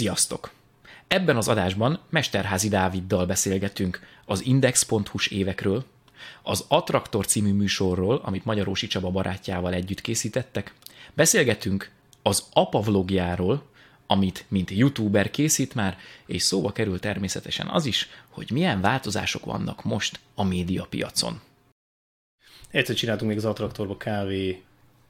Sziasztok! Ebben az adásban Mesterházi Dáviddal beszélgetünk az Index.hu-s évekről, az Attraktor című műsorról, amit Magyarósi Csaba barátjával együtt készítettek. Beszélgetünk az apa vlogjáról, amit mint youtuber készít már, és szóba kerül természetesen az is, hogy milyen változások vannak most a médiapiacon. Egyszer csináltunk még az Attraktorba kávé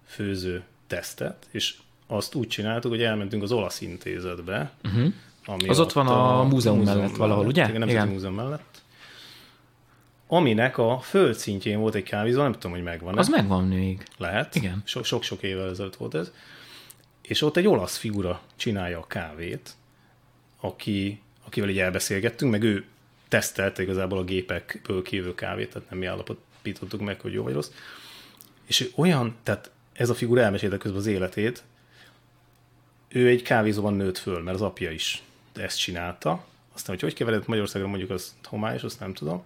főző tesztet, és azt úgy csináltuk, hogy elmentünk az olasz intézetbe. Uh-huh. Ami az ott van a, a múzeum, múzeum mellett valahol, ugye? Igen, Igen. múzeum mellett. Aminek a földszintjén volt egy kávézó, nem tudom, hogy megvan. Az megvan még. Lehet. Igen. So- sok-sok évvel ezelőtt volt ez. És ott egy olasz figura csinálja a kávét, aki, akivel így elbeszélgettünk, meg ő tesztelte igazából a gépekből kívül kávét, tehát nem mi állapítottuk meg, hogy jó vagy rossz. És ő olyan, tehát ez a figura elmesélte közben az életét, ő egy kávézóban nőtt föl, mert az apja is ezt csinálta. Aztán, hogy hogy keveredett Magyarországra, mondjuk az homályos, azt nem tudom.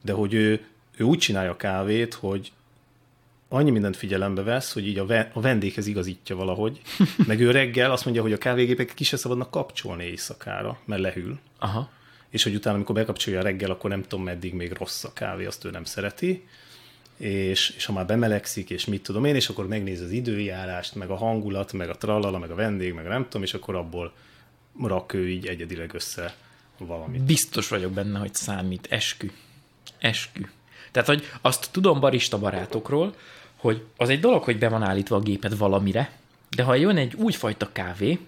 De hogy ő, ő úgy csinálja a kávét, hogy annyi mindent figyelembe vesz, hogy így a, ve- a vendéghez igazítja valahogy. Meg ő reggel azt mondja, hogy a kávégépek ki se szabadnak kapcsolni éjszakára, mert lehűl. Aha. És hogy utána, amikor bekapcsolja a reggel, akkor nem tudom, meddig még rossz a kávé, azt ő nem szereti és, és ha már bemelegszik, és mit tudom én, és akkor megnéz az időjárást, meg a hangulat, meg a trallala, meg a vendég, meg a nem tudom, és akkor abból rak ő így egyedileg össze valamit. Biztos vagyok benne, hogy számít. Eskü. Eskü. Tehát, hogy azt tudom barista barátokról, hogy az egy dolog, hogy be van állítva a géped valamire, de ha jön egy újfajta kávé,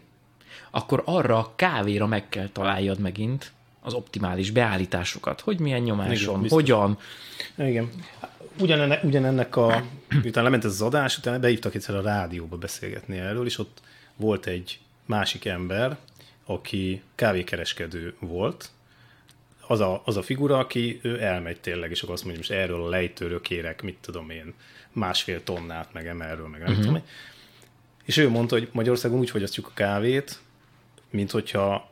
akkor arra a kávéra meg kell találjad megint az optimális beállításokat, hogy milyen nyomáson, Igen, hogyan. Igen ugyanennek, ugyanennek a, miután lement ez az adás, utána beívtak egyszer a rádióba beszélgetni erről, és ott volt egy másik ember, aki kávékereskedő volt, az a, az a figura, aki ő elmegy tényleg, és akkor azt mondja, most erről a lejtőről kérek, mit tudom én, másfél tonnát, meg emelről, meg nem uh-huh. tudom én. És ő mondta, hogy Magyarországon úgy fogyasztjuk a kávét, mint hogyha,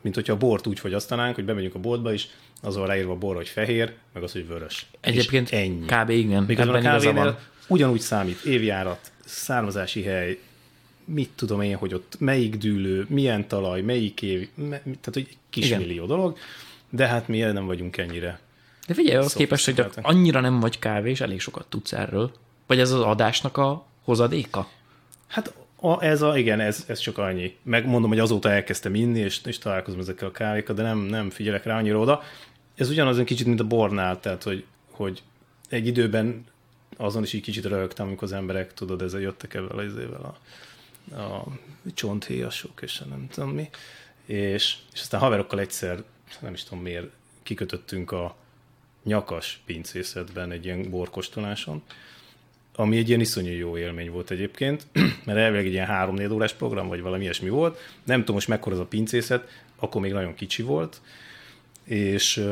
mint hogyha a bort úgy fogyasztanánk, hogy bemegyünk a boltba, és az van ráírva bor, hogy fehér, meg az, hogy vörös. Egyébként és ennyi. kb. igen. Még a kávénél ugyanúgy számít évjárat, származási hely, mit tudom én, hogy ott melyik dűlő, milyen talaj, melyik év, me, tehát egy kis igen. millió dolog, de hát mi nem vagyunk ennyire. De figyelj, az képest, hogy annyira nem vagy kávé, és elég sokat tudsz erről. Vagy ez az adásnak a hozadéka? Hát a, ez a, igen, ez, ez csak annyi. Megmondom, hogy azóta elkezdtem inni, és, és találkozom ezekkel a kávékkal, de nem, nem figyelek rá annyira oda. Ez ugyanaz egy kicsit, mint a bornál, tehát, hogy, hogy egy időben azon is így kicsit röhögtem, amikor az emberek, tudod, ezzel jöttek ebben az évvel a, a csonthéjasok, és nem tudom mi. És, és aztán haverokkal egyszer, nem is tudom miért, kikötöttünk a nyakas pincészetben egy ilyen borkostoláson, ami egy ilyen iszonyú jó élmény volt egyébként, mert elvileg egy ilyen három-négy órás program, vagy valami ilyesmi volt. Nem tudom most mekkora az a pincészet, akkor még nagyon kicsi volt, és,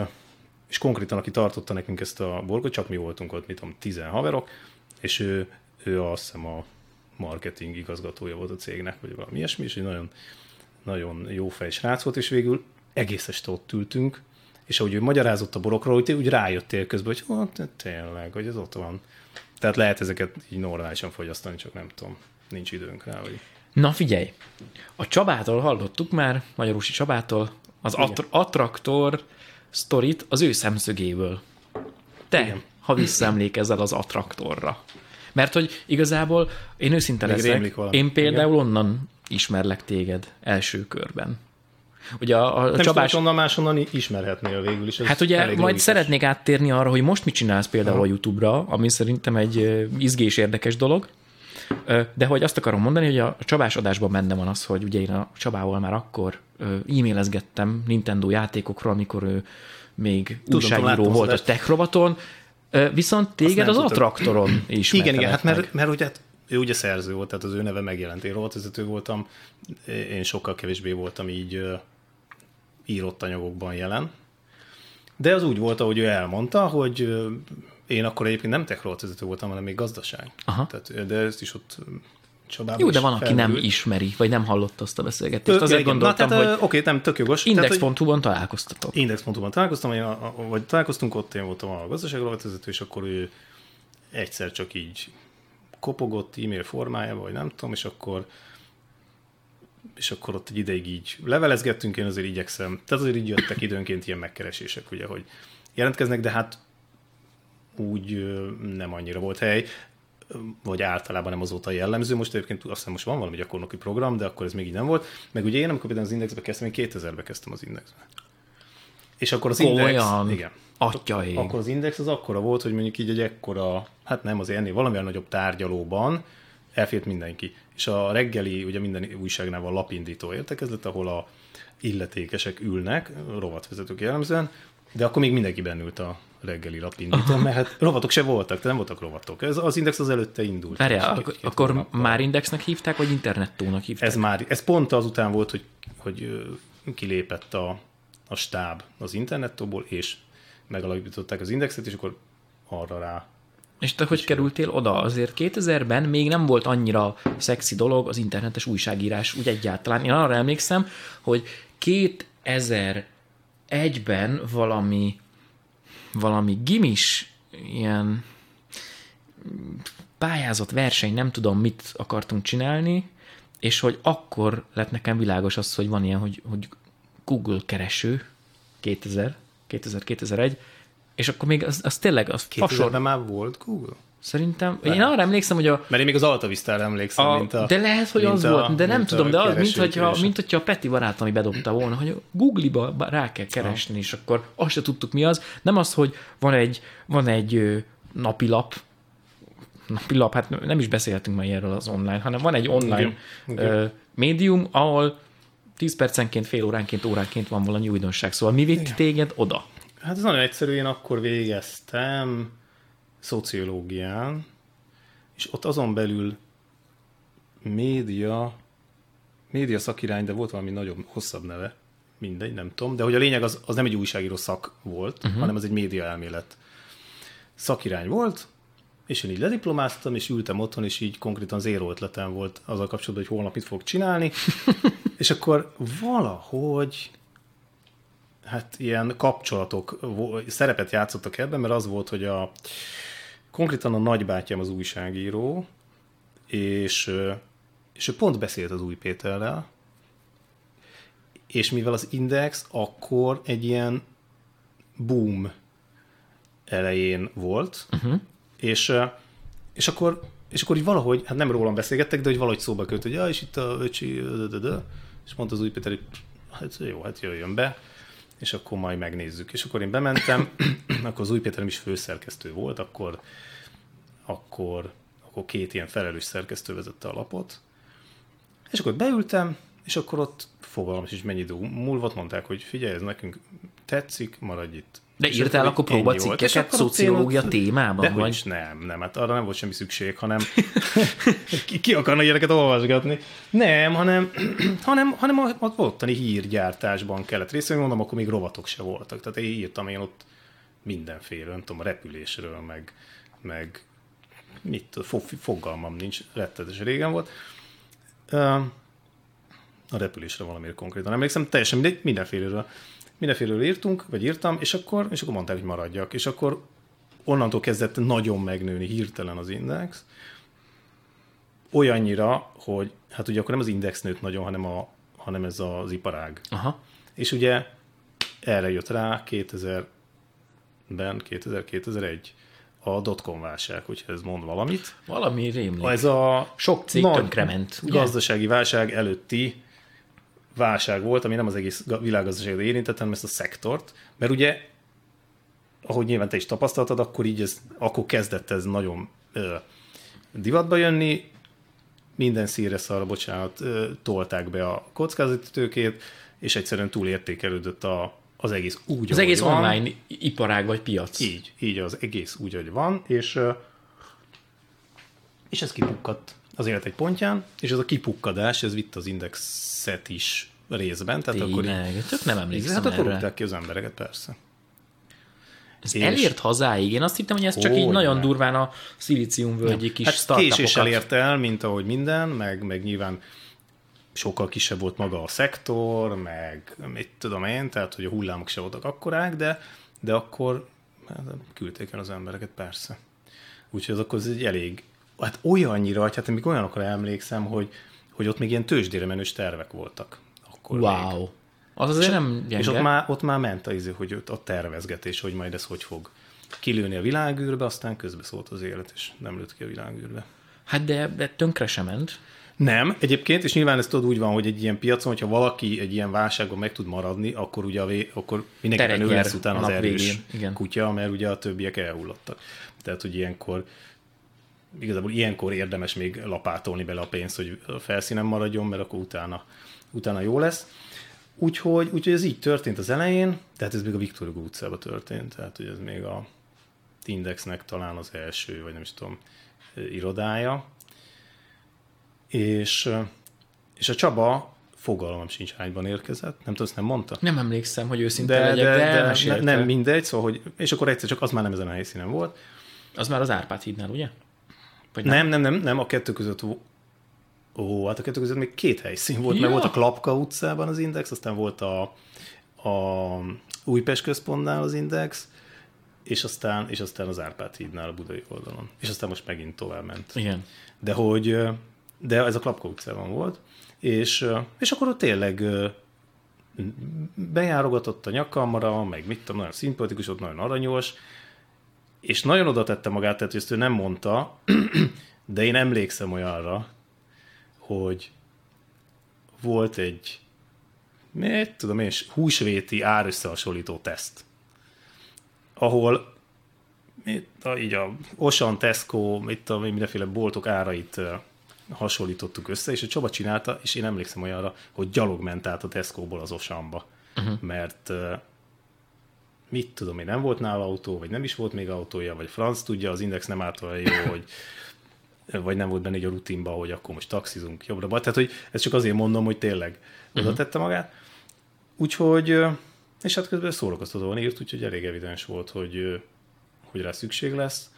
és konkrétan aki tartotta nekünk ezt a borgot, csak mi voltunk ott, mit tudom, tizen haverok, és ő, ő azt hiszem a marketing igazgatója volt a cégnek, vagy valami ilyesmi, és egy nagyon, nagyon jó fej srác volt, és végül egész este ott ültünk, és ahogy ő magyarázott a borokról, hogy úgy rájöttél közben, hogy hát, tényleg, hogy ez ott van. Tehát lehet ezeket így normálisan fogyasztani, csak nem tudom, nincs időnk rá. Vagy... Na figyelj, a Csabától hallottuk már, Magyarusi Csabától, az att- attraktor sztorit az ő szemszögéből. Te, Igen. ha visszaemlékezel az attraktorra. Mert hogy igazából én őszinte leszek, én például Igen. onnan ismerlek téged első körben. Ugye a, a nem Csabás... Nem onnan máshonnan ismerhetnél végül is. Hát ugye majd logikus. szeretnék áttérni arra, hogy most mit csinálsz például Aha. a YouTube-ra, ami szerintem egy izgés érdekes dolog, de hogy azt akarom mondani, hogy a Csabás adásban benne van az, hogy ugye én a Csabával már akkor e-mailezgettem Nintendo játékokról, amikor ő még Tudom, újságíró volt a Tech Roboton, viszont téged az Attraktoron is Igen, igen, hát mert, mert ugye hát ő ugye szerző volt, tehát az ő neve megjelent. Én rovatvezető voltam, én sokkal kevésbé voltam így írott anyagokban jelen. De az úgy volt, ahogy ő elmondta, hogy én akkor egyébként nem techrovatvezető voltam, hanem még gazdaság. Aha. Tehát, de ezt is ott Csabában Jó, de van, aki nem ismeri, vagy nem hallott azt a beszélgetést. Ö, Azért igen, gondoltam, na, tehát, hogy oké, nem, tök jogos. Index.hu-ban találkoztatok. Index.hu-ban találkoztam, vagy találkoztunk, ott én voltam a gazdaságrovatvezető, és akkor ő egyszer csak így kopogott e-mail formájában, vagy nem tudom, és akkor és akkor ott egy ideig így levelezgettünk, én azért igyekszem. Tehát azért így jöttek időnként ilyen megkeresések, ugye, hogy jelentkeznek, de hát úgy nem annyira volt hely, vagy általában nem azóta jellemző. Most egyébként azt hiszem most van valami gyakornoki program, de akkor ez még így nem volt. Meg ugye én, amikor például az Indexbe kezdtem, én 2000-be kezdtem az Indexbe. És akkor az Index... Olyan. Igen. Atyaig. Akkor az Index az akkora volt, hogy mondjuk így egy ekkora, hát nem azért ennél valamivel nagyobb tárgyalóban elfért mindenki. És a reggeli, ugye minden újságnál van lapindító értekezlet, ahol a illetékesek ülnek, rovatvezetők jellemzően, de akkor még mindenki bennült a reggeli lapindító, mert hát rovatok se voltak, tehát nem voltak rovatok. Ez, az Index az előtte indult. Várjál, ak- akkor már Indexnek hívták, vagy Internettónak hívták? Ez már, ez pont azután volt, hogy, hogy kilépett a, a stáb az internettóból, és megalapították az indexet, és akkor arra rá és te hogy kerültél oda? Azért 2000-ben még nem volt annyira szexi dolog az internetes újságírás, úgy egyáltalán. Én arra emlékszem, hogy 2001-ben valami, valami gimis ilyen pályázat verseny, nem tudom mit akartunk csinálni, és hogy akkor lett nekem világos az, hogy van ilyen, hogy, hogy Google kereső 2000, 2000-2001, és akkor még az, az tényleg az fasor. már volt Google? Szerintem, lehet. én arra emlékszem, hogy a... Mert én még az Altavisztára emlékszem, a, mint a... De lehet, hogy az a, volt, de nem tudom, de az, mint, hogyha, mint hogyha a Peti barátom bedobta volna, hogy Google-ba rá kell keresni, ha. és akkor azt se tudtuk mi az. Nem az, hogy van egy, van egy napilap, napilap, hát nem is beszéltünk már erről az online, hanem van egy online. Okay. médium, ahol 10 percenként, fél óránként, óránként van valami újdonság. Szóval mi vitt téged oda? Hát ez nagyon egyszerű, én akkor végeztem szociológián, és ott azon belül média, média szakirány, de volt valami nagyobb, hosszabb neve, mindegy, nem tudom, de hogy a lényeg az, az nem egy újságíró szak volt, uh-huh. hanem az egy média elmélet szakirány volt, és én így lediplomáztam, és ültem otthon, és így konkrétan zéró ötletem volt azzal kapcsolatban, hogy holnap mit fog csinálni, és akkor valahogy hát ilyen kapcsolatok szerepet játszottak ebben, mert az volt, hogy a konkrétan a nagybátyám az újságíró, és, és ő pont beszélt az új Péterrel, és mivel az Index akkor egy ilyen boom elején volt, uh-huh. és, és akkor és akkor így valahogy, hát nem rólam beszélgettek, de hogy valahogy szóba költ, hogy ja, és itt a öcsi, és mondta az új Péter, hogy hát jó, hát jöjjön be és akkor majd megnézzük. És akkor én bementem, akkor az új Péter is főszerkesztő volt, akkor, akkor, akkor két ilyen felelős szerkesztő vezette a lapot, és akkor beültem, és akkor ott fogalmas is mennyi idő múlva mondták, hogy figyelj, ez nekünk tetszik, maradj itt. De és írtál akkor próbacikkeket szociológia ott, témában? De vagy? Is, nem, nem, hát arra nem volt semmi szükség, hanem ki, ki akarna ilyeneket olvasgatni. Nem, hanem, hanem, hanem a, a ottani hírgyártásban kellett részt venni, mondom, akkor még rovatok se voltak. Tehát én írtam én ott mindenféle, nem tudom, a repülésről, meg, meg mit, fogalmam nincs, rettetes régen volt. A repülésre valamiért konkrétan emlékszem, teljesen mindegy, mindenféleről mindenféleről írtunk, vagy írtam, és akkor, és akkor mondták, hogy maradjak. És akkor onnantól kezdett nagyon megnőni hirtelen az index, olyannyira, hogy hát ugye akkor nem az index nőtt nagyon, hanem, a, hanem ez az iparág. Aha. És ugye erre jött rá 2000-ben, 2000-2001 a dotcom válság, hogyha ez mond valamit. Valami rémlik. Ez a sok cég tönkrement. Gazdasági válság előtti válság volt, ami nem az egész világgazdaságot érintett, hanem ezt a szektort, mert ugye, ahogy nyilván te is tapasztaltad, akkor így ez, akkor kezdett ez nagyon ö, divatba jönni, minden szíre szarra, bocsánat, ö, tolták be a kockázatítőkét, és egyszerűen túlértékelődött a, az egész úgy, Az egész van. online iparág vagy piac. Így, így az egész úgy, hogy van, és, és ez kipukkadt az élet egy pontján, és ez a kipukkadás, ez vitt az indexet is részben. Tehát Tényleg, akkor, csak nem emlékszem Hát akkor rúgták ki az embereket, persze. Ez és... elért hazáig. Én azt hittem, hogy ez csak Ó, így nagyon durván a szilícium völgyi kis hát startupokat. Ért el, mint ahogy minden, meg, meg nyilván sokkal kisebb volt maga a szektor, meg mit tudom én, tehát hogy a hullámok se voltak akkorák, de, de akkor hát, küldték el az embereket, persze. Úgyhogy az akkor ez egy elég, hát olyannyira, hát még olyanokra emlékszem, hogy, hogy ott még ilyen tőzsdére menős tervek voltak. Akkor még. Wow. Az azért nem gyenge. És ott már, ott már ment a, izé, hogy ott a tervezgetés, hogy majd ez hogy fog kilőni a világűrbe, aztán közbe szólt az élet, és nem lőtt ki a világűrbe. Hát de, de tönkre sem ment. Nem, egyébként, és nyilván ez tudod úgy van, hogy egy ilyen piacon, hogyha valaki egy ilyen válságban meg tud maradni, akkor ugye a vé, akkor mindenképpen ő lesz utána az erős végén, igen. kutya, mert ugye a többiek elhullottak. Tehát, hogy ilyenkor igazából ilyenkor érdemes még lapátolni bele a pénzt, hogy a felszínen maradjon, mert akkor utána, utána jó lesz. Úgyhogy, úgyhogy ez így történt az elején, tehát ez még a Viktor Hugo utcában történt, tehát hogy ez még a Indexnek talán az első, vagy nem is tudom, irodája. És, és a Csaba fogalmam sincs hányban érkezett, nem tudom, ezt nem mondta? Nem emlékszem, hogy őszinte De, legyek, de, de, de, elmesélte. nem mindegy, szóval, hogy, és akkor egyszer csak az már nem ezen a helyszínen volt. Az már az Árpád hídnál, ugye? Vagy Nem, nem, nem, nem, a kettő között Ó, hát a kettő között még két helyszín volt, Ja. mert volt a Klapka utcában az Index, aztán volt a, a Újpest központnál az Index, és aztán, és aztán az Árpád hídnál a budai oldalon. És aztán most megint tovább ment. Igen. De hogy, de ez a Klapka utcában volt, és, és akkor ott tényleg bejárogatott a nyakamra, meg mit tudom, nagyon szimpatikus, ott nagyon aranyos, és nagyon oda tette magát, tehát ezt ő nem mondta, de én emlékszem olyanra, hogy volt egy, mit tudom én, húsvéti árösszehasonlító teszt, ahol mit, a, így a Osan, Tesco, tudom én, mindenféle boltok árait hasonlítottuk össze, és a Csaba csinálta, és én emlékszem olyanra, hogy gyalog ment át a Tesco-ból az Osanba, uh-huh. mert ö, mit tudom én, nem volt nála autó, vagy nem is volt még autója, vagy franc tudja, az Index nem állt olyan jó, hogy vagy nem volt benne egy a rutinba, hogy akkor most taxizunk jobbra bal. Tehát, hogy ezt csak azért mondom, hogy tényleg oda tette magát. Úgyhogy, és hát közben szórakoztatóan írt, úgyhogy elég evidens volt, hogy, hogy rá szükség lesz.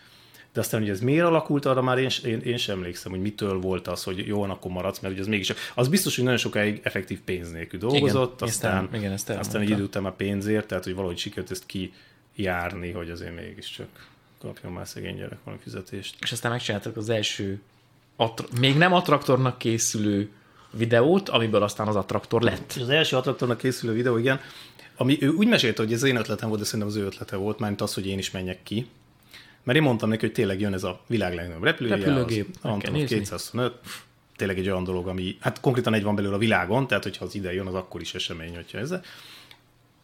De aztán, hogy ez miért alakult, arra már én, én, én sem emlékszem, hogy mitől volt az, hogy jó, akkor maradsz, mert ugye az mégis, az biztos, hogy nagyon sokáig effektív pénz nélkül dolgozott, Igen, aztán, ezt el- igen, ezt aztán egy idő után már pénzért, tehát hogy valahogy sikerült ezt kijárni, hogy azért mégiscsak kapjon már szegény gyerek valami fizetést. És aztán megcsináltak az első attra- még nem attraktornak készülő videót, amiből aztán az attraktor lett. És az első attraktornak készülő videó, igen, ami ő úgy mesélte, hogy ez én ötletem volt, de szerintem az ő ötlete volt, mert az, hogy én is menjek ki. Mert én mondtam neki, hogy tényleg jön ez a világ legnagyobb repülője, Repülőgép, az Antonov nézni. 225, tényleg egy olyan dolog, ami, hát konkrétan egy van belőle a világon, tehát hogyha az ide jön, az akkor is esemény, hogyha ez.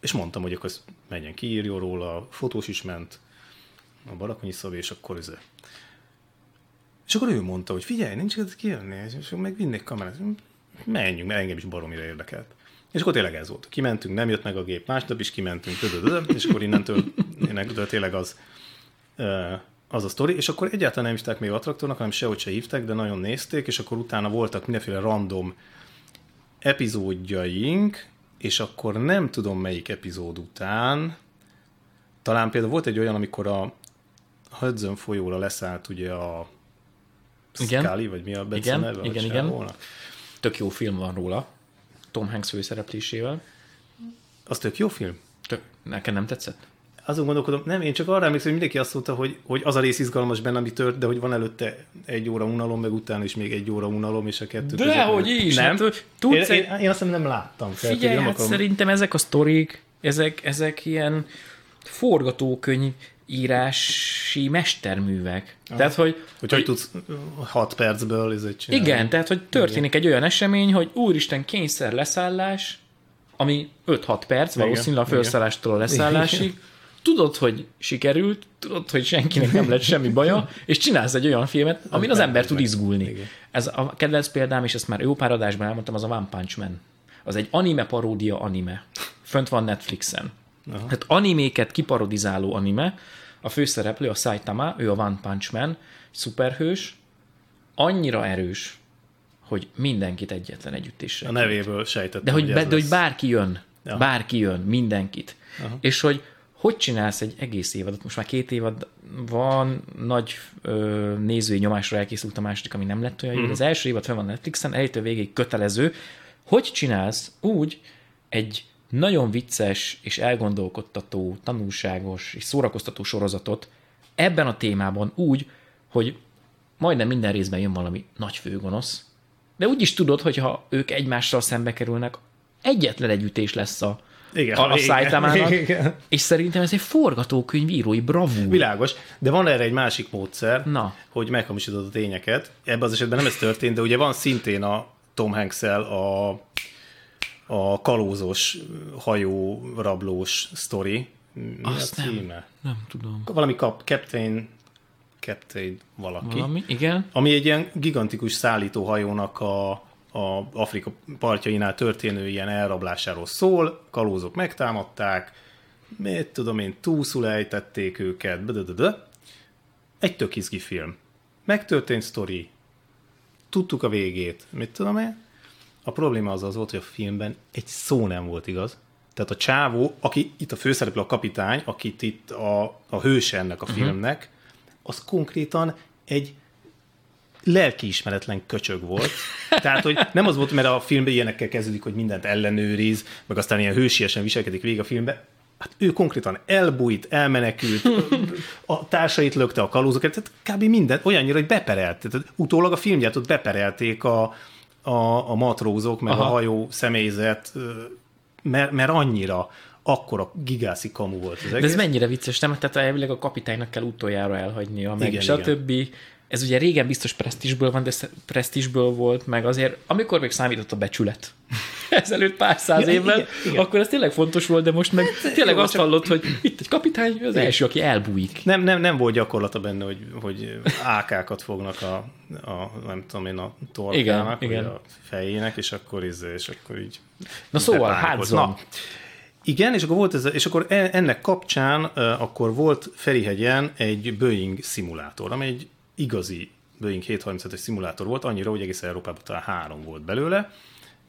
És mondtam, hogy akkor ezt menjen ki, írjon róla, a fotós is ment, a Barakonyi Szabi, és akkor ez. És akkor ő mondta, hogy figyelj, nincs kedved kijönni, és meg vinnék kamerát. Menjünk, mert engem is baromira érdekelt. És akkor tényleg ez volt. Kimentünk, nem jött meg a gép, másnap is kimentünk, és akkor innentől, tényleg az, az a sztori, és akkor egyáltalán nem hívták még attraktornak, hanem sehogy se hívták, de nagyon nézték, és akkor utána voltak mindenféle random epizódjaink, és akkor nem tudom melyik epizód után, talán például volt egy olyan, amikor a Hudson folyóra leszállt ugye a Igen. Scully, vagy mi a Betsy Igen, neve, igen, igen. volna. Tök jó film van róla. Tom Hanks főszereplésével. Az tök jó film. Tök, nekem nem tetszett? Azon gondolkodom, nem, én csak arra emlékszem, hogy mindenki azt mondta, hogy, hogy az a rész izgalmas benne, ami tört, de hogy van előtte egy óra unalom, meg utána is még egy óra unalom, és a kettő között- Dehogy is! Nem? Hát, tudsz én, egy- én, én, azt nem láttam. Tehát, hogy Figyelj, nem hát akarom- szerintem ezek a sztorik, ezek, ezek ilyen forgatókönyv írási mesterművek. Tehát, hogy, Hogy hogy tudsz 6 percből ezért csinálni. igen, tehát, hogy történik egy olyan esemény, hogy úristen, kényszer leszállás, ami 5-6 perc, valószínűleg a igen. felszállástól a leszállásig. Tudod, hogy sikerült, tudod, hogy senkinek nem lett semmi baja, és csinálsz egy olyan filmet, amin az ember tud izgulni. Igen. Ez a kedvenc példám, és ezt már jó pár adásban elmondtam, az a One Punch Man. Az egy anime paródia anime. Fönt van Netflixen. Aha. Hát animéket kiparodizáló anime. A főszereplő, a Saitama, ő a One Punch Man, szuperhős, annyira erős, hogy mindenkit egyetlen együttésre. A nevéből sejtettem, De hogy, ez be, de hogy bárki jön, Ja. bárki jön, mindenkit. Aha. És hogy hogy csinálsz egy egész évadot, most már két évad van, nagy ö, nézői nyomásra elkészült a második, ami nem lett olyan jó, mm. az első évad fel van Netflixen, elejétől végéig kötelező. Hogy csinálsz úgy egy nagyon vicces és elgondolkodtató, tanulságos és szórakoztató sorozatot ebben a témában úgy, hogy majdnem minden részben jön valami nagy főgonosz, De úgy is tudod, hogyha ők egymással szembe kerülnek, egyetlen egy ütés lesz a, Igen, a, a igen. és szerintem ez egy forgatókönyv írói bravúr. Világos, de van erre egy másik módszer, Na. hogy meghamisítod a tényeket. Ebben az esetben nem ez történt, de ugye van szintén a Tom hanks a, a kalózos hajó rablós sztori. Mi Azt a nem. címe? Nem tudom. Valami kap, Captain, Captain valaki. Valami? Igen? Ami egy ilyen gigantikus szállítóhajónak a, a Afrika partjainál történő ilyen elrablásáról szól, kalózok megtámadták, mit tudom én, túlszul ejtették őket, bödödödö. Egy tök izgi film. Megtörtént sztori, tudtuk a végét, mit tudom én. A probléma az az volt, hogy a filmben egy szó nem volt igaz. Tehát a csávó, aki itt a főszereplő, a kapitány, akit itt a, a hőse ennek a filmnek, az konkrétan egy lelkiismeretlen köcsög volt. Tehát, hogy nem az volt, mert a filmben ilyenekkel kezdődik, hogy mindent ellenőriz, meg aztán ilyen hősiesen viselkedik végig a filmben. Hát ő konkrétan elbújt, elmenekült, a társait lökte a kalózokat, tehát kb. minden olyannyira, hogy beperelt. Tehát utólag a filmgyártót beperelték a, a, a matrózok, meg Aha. A hajó személyzet, mert, mert annyira akkora gigászi kamu volt az De ez egész. mennyire vicces, nem? Tehát elvileg a kapitánynak kell utoljára elhagynia, meg Igen, igen, igen. Ez ugye régen biztos presztisből van, de presztisből volt, meg azért, amikor még számított a becsület, ezelőtt pár száz Ja, évvel, igen, igen. akkor ez tényleg fontos volt, de most meg tényleg jó, azt csak- hallott, hogy itt egy kapitány, az első, aki elbújik. Nem, nem, nem volt gyakorlata benne, hogy, hogy AK-kat fognak a, a, nem tudom én, a torkának, Igen, igen. a fejének, és akkor, izé, és akkor így Na szóval. Hudson. Igen, és akkor volt ez, és akkor e- ennek kapcsán akkor volt Ferihegyen egy Boeing szimulátor, ami egy igazi Boeing 737-es szimulátor volt, annyira, hogy egész Európában talán három volt belőle,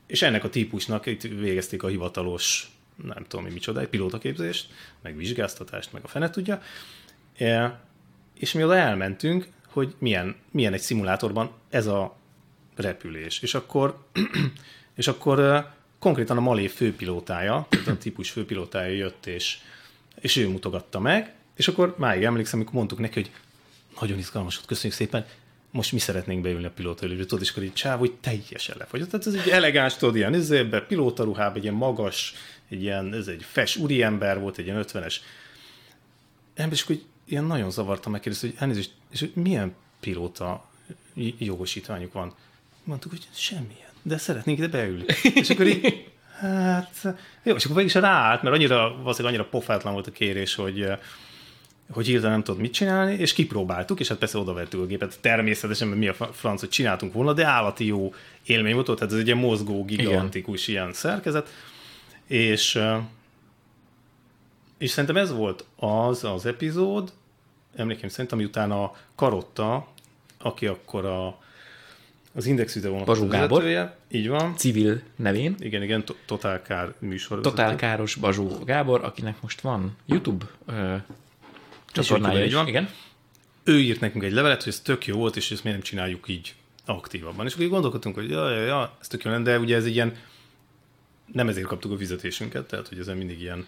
és ennek a típusnak itt végezték a hivatalos, nem tudom, mi micsoda, egy pilótaképzést, meg vizsgáztatást, meg a fene tudja. E, és mi oda elmentünk, hogy milyen, milyen egy szimulátorban ez a repülés. És akkor, és akkor ö, konkrétan a Malé főpilótája, a típus főpilótája jött, és, és ő mutogatta meg, és akkor máig emlékszem, amikor mondtuk neki, hogy nagyon izgalmas volt, köszönjük szépen, most mi szeretnénk beülni a pilótaülésbe, tudod, és akkor így csáv, hogy teljesen lefagyott. Tehát ez egy elegáns, tudod, ilyen izébe, pilótaruhába, egy ilyen magas, egy ilyen, ez egy fes úriember volt, egy ilyen 50-es ember, és akkor ilyen nagyon zavartam, megkérdezte, hogy elnézést, és hogy milyen pilóta jogosítványuk van. Mondtuk, hogy semmilyen, de szeretnénk ide beülni. És akkor így, hát, jó, és akkor végig is ráállt, mert annyira, valószínűleg annyira pofátlan volt a kérés, hogy, hogy hirtelen nem tudod mit csinálni, és kipróbáltuk, és hát persze odavettük a gépet, természetesen, mert mi a francot csináltunk volna, de állati jó élmény volt, tehát ez egy ilyen mozgó, gigantikus Igen. ilyen szerkezet, és, és szerintem ez volt az az epizód, emlékeim szerint, ami utána a Karotta, aki akkor a, az Index videónak Bazsó az Gábor. vezetője, így van, Civil nevén. igen, igen, to- Total Car műsor. Totál Káros Bazsó Gábor, akinek most van YouTube ö, csatornája is. így van. Igen. ő írt nekünk egy levelet, hogy ez tök jó volt, és ezt miért nem csináljuk így aktívabban. És akkor gondolkodtunk, hogy ja, ja, ja, ez tök jó lenne, de ugye ez egy ilyen, nem ezért kaptuk a fizetésünket, tehát hogy ezen mindig ilyen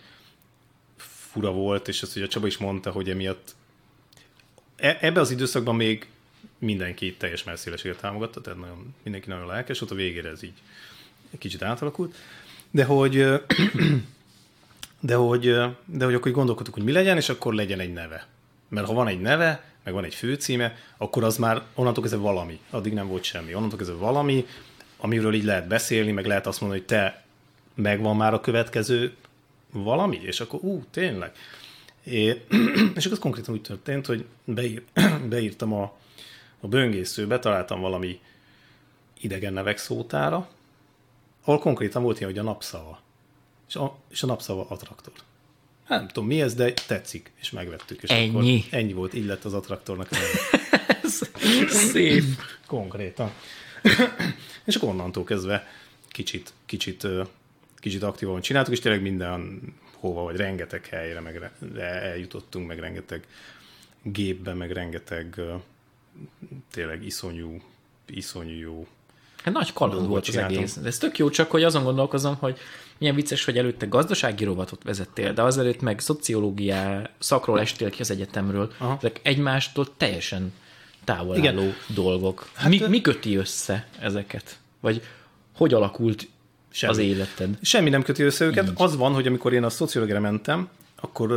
fura volt, és azt ugye a Csaba is mondta, hogy emiatt e- ebbe az időszakban még mindenki teljes messzélességet támogatta, tehát nagyon, mindenki nagyon lelkes, ott a végére ez így egy kicsit átalakult, de hogy de hogy, de hogy akkor gondolkodtuk, hogy mi legyen, és akkor legyen egy neve. Mert ha van egy neve, meg van egy főcíme, akkor az már onnantól kezdve valami. Addig nem volt semmi. Onnantól kezdve valami, amiről így lehet beszélni, meg lehet azt mondani, hogy te megvan már a következő valami, és akkor ú, tényleg. É, és akkor az konkrétan úgy történt, hogy beír, beírtam a, a böngészőbe, találtam valami idegen nevek szótára, ahol konkrétan volt ilyen, hogy a napszava. És a, és a napszava attraktor. Hát nem tudom mi ez, de tetszik, és megvettük. És Ennyi? Akkor ennyi volt, így lett az attraktornak. Szép. Konkrétan. és akkor onnantól kezdve kicsit, kicsit, kicsit aktívan csináltuk, és tényleg minden hova, vagy rengeteg helyre meg eljutottunk, meg rengeteg gépbe, meg rengeteg tényleg iszonyú, iszonyú jó Hát nagy kaland volt az egész. Ez tök jó, csak hogy azon gondolkozom, hogy milyen vicces, hogy előtte gazdasági rovatot vezettél, de azelőtt meg szociológiá szakról estél ki az egyetemről. Aha. Ezek egymástól teljesen távol Igen. álló dolgok. Hát, mi, mi köti össze ezeket? Vagy hogy alakult Semmi. az életed? Semmi nem köti össze őket. Így. Az van, hogy amikor én a szociológiára mentem, akkor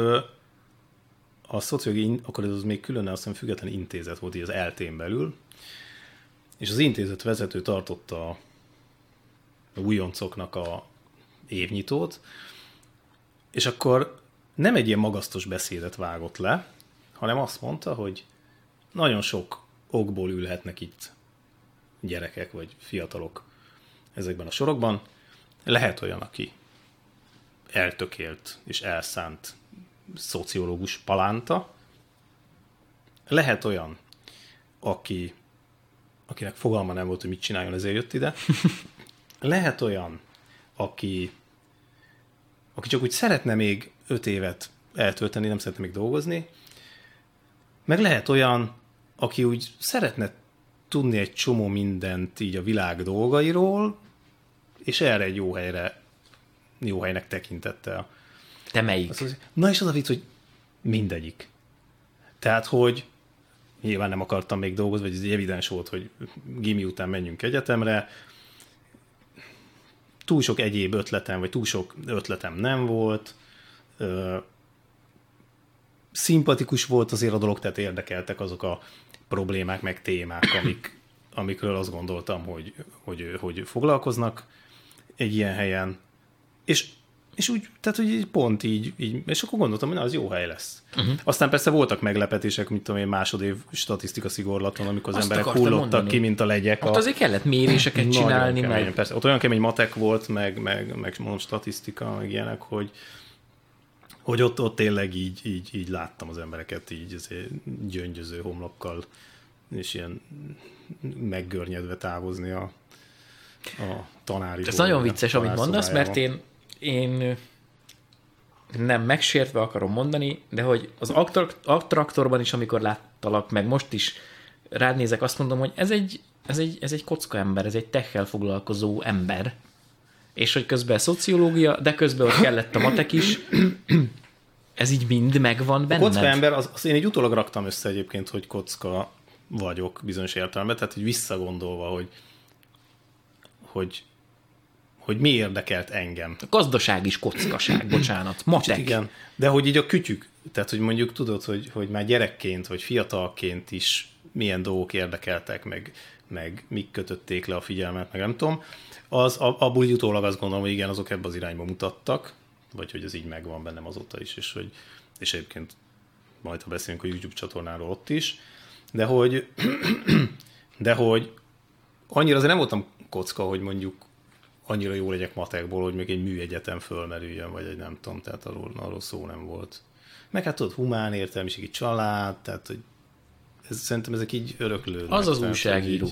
a szociológiai, akkor ez az még külön, azt hiszem független intézet volt így az eltén belül, és az intézet vezető tartotta a újoncoknak a évnyitót, és akkor nem egy ilyen magasztos beszédet vágott le, hanem azt mondta, hogy nagyon sok okból ülhetnek itt gyerekek vagy fiatalok ezekben a sorokban. Lehet olyan, aki eltökélt és elszánt szociológus palánta. Lehet olyan, aki, akinek fogalma nem volt, hogy mit csináljon, ezért jött ide. Lehet olyan, aki, aki csak úgy szeretne még öt évet eltölteni, nem szeretne még dolgozni, meg lehet olyan, aki úgy szeretne tudni egy csomó mindent így a világ dolgairól, és erre egy jó helyre, jó helynek tekintette. Te melyik? Az, na és az a vicc, hogy mindegyik. Tehát, hogy nyilván nem akartam még dolgozni, vagy ez evidens volt, hogy gimi után menjünk egyetemre, túl sok egyéb ötletem, vagy túl sok ötletem nem volt, szimpatikus volt azért a dolog, tehát érdekeltek azok a problémák, meg témák, amik, amikről azt gondoltam, hogy, hogy, hogy foglalkoznak egy ilyen helyen. És, és úgy, tehát hogy pont így, így, és akkor gondoltam, hogy na, az jó hely lesz. Uh-huh. Aztán persze voltak meglepetések, mint tudom én, másodév statisztika szigorlaton, amikor az Azt emberek hullottak mondani. ki, mint a legyek. Ott a... azért kellett méréseket csinálni. Kemény, meg... persze, ott olyan kemény matek volt, meg, meg, meg mondom statisztika, meg ilyenek, hogy, hogy ott, ott tényleg így, így, így láttam az embereket így azért gyöngyöző homlokkal, és ilyen meggörnyedve távozni a, a tanári. Ez nagyon vicces, amit mondasz, mert én, én nem megsértve akarom mondani, de hogy az attraktorban is, amikor láttalak, meg most is rád nézek, azt mondom, hogy ez egy, ez egy, ez egy kocka ember, ez egy techel foglalkozó ember, és hogy közben szociológia, de közben ott kellett a matek is. Ez így mind megvan benned? A kocka ember, az, az én egy utólag raktam össze egyébként, hogy kocka vagyok bizonyos értelemben, tehát hogy visszagondolva, hogy, hogy, hogy mi érdekelt engem. A gazdaság is kockaság, bocsánat, matek. igen, de hogy így a kütyük, tehát hogy mondjuk tudod, hogy, hogy már gyerekként, vagy fiatalként is milyen dolgok érdekeltek, meg, meg mik kötötték le a figyelmet, meg nem tudom, az abból így utólag azt gondolom, hogy igen, azok ebbe az irányba mutattak, vagy hogy ez így megvan bennem azóta is, és hogy és egyébként majd ha beszélünk a YouTube csatornáról ott is, de hogy de hogy annyira azért nem voltam kocka, hogy mondjuk annyira jó legyek matekból, hogy még egy műegyetem fölmerüljön, vagy egy nem tudom, tehát arról, arról szó nem volt. Meg hát tudod, humán értelmiségi család, tehát hogy ez, szerintem ezek így öröklődnek. Az az tehát, újságíró.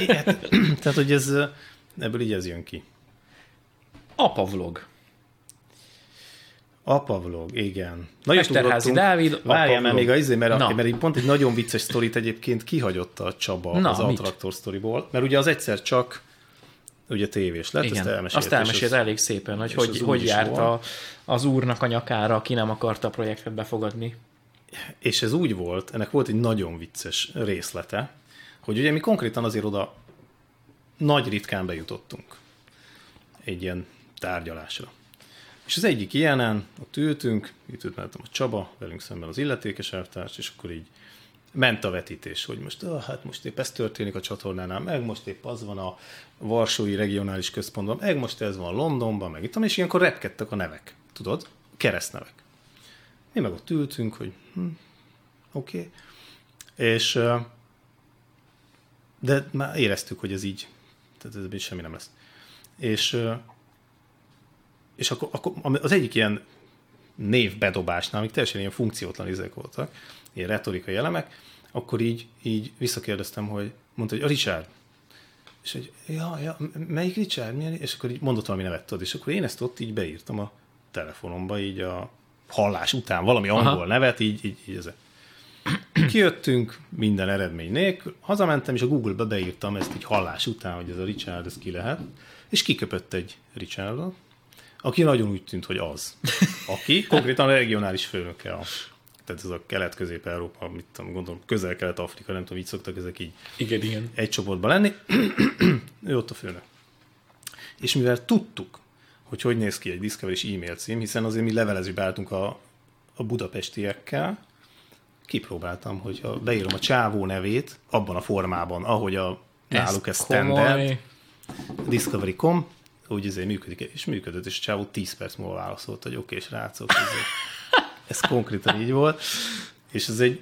Így, hát, tehát, hogy ez, ebből így ez jön ki. Apa vlog. Apa vlog, igen. Nagyon Mesterházi Dávid, Várjál, mert még az izé, mert, a, mert pont egy nagyon vicces sztorit egyébként kihagyott a Csaba Na, az Altraktor sztoriból, mert ugye az egyszer csak ugye tévés lett, Igen, ezt elmesélt. Azt elmesélt elég szépen, hogy hogy, hogy járt a, az úrnak a nyakára, aki nem akarta a projektet befogadni. És ez úgy volt, ennek volt egy nagyon vicces részlete, hogy ugye mi konkrétan azért oda nagy ritkán bejutottunk egy ilyen tárgyalásra. És az egyik ilyenen, ott ültünk, itt ült a Csaba, velünk szemben az illetékes elvtárs, és akkor így ment a vetítés, hogy most, ah, hát most épp ez történik a csatornánál, meg most épp az van a Varsói Regionális Központban, meg most ez van Londonban, meg itt, és ilyenkor repkedtek a nevek, tudod, keresztnevek. Mi meg ott ültünk, hogy hm, oké, okay. és de már éreztük, hogy ez így, tehát ez semmi nem lesz. És és akkor, akkor az egyik ilyen névbedobásnál, amik teljesen ilyen funkciótlan izek voltak, ilyen retorikai elemek, akkor így, így visszakérdeztem, hogy mondta, hogy a Richard. És hogy, ja, ja, melyik Richard? Milyen? És akkor így mondott valami nevet, tudod. És akkor én ezt ott így beírtam a telefonomba, így a hallás után valami angol Aha. nevet, így, így, így ezek. Kijöttünk minden eredmény nélkül, hazamentem, és a Google-be beírtam ezt így hallás után, hogy ez a Richard, ez ki lehet, és kiköpött egy Richardot, aki nagyon úgy tűnt, hogy az. Aki konkrétan a regionális főnöke a tehát ez a kelet-közép-európa, mit tudom, gondolom, közel-kelet-afrika, nem tudom, így szoktak ezek így Igen, igen. egy csoportban lenni. ő ott a főnök. És mivel tudtuk, hogy hogy néz ki egy discovery e-mail cím, hiszen azért mi levelezésbe álltunk a, a budapestiekkel, kipróbáltam, hogy ha beírom a csávó nevét abban a formában, ahogy a náluk ez standard, Discovery.com, úgy ezért működik, és működött, és a csávó 10 perc múlva válaszolt, hogy oké, okay, srácok, ez, konkrétan így volt, és ez egy,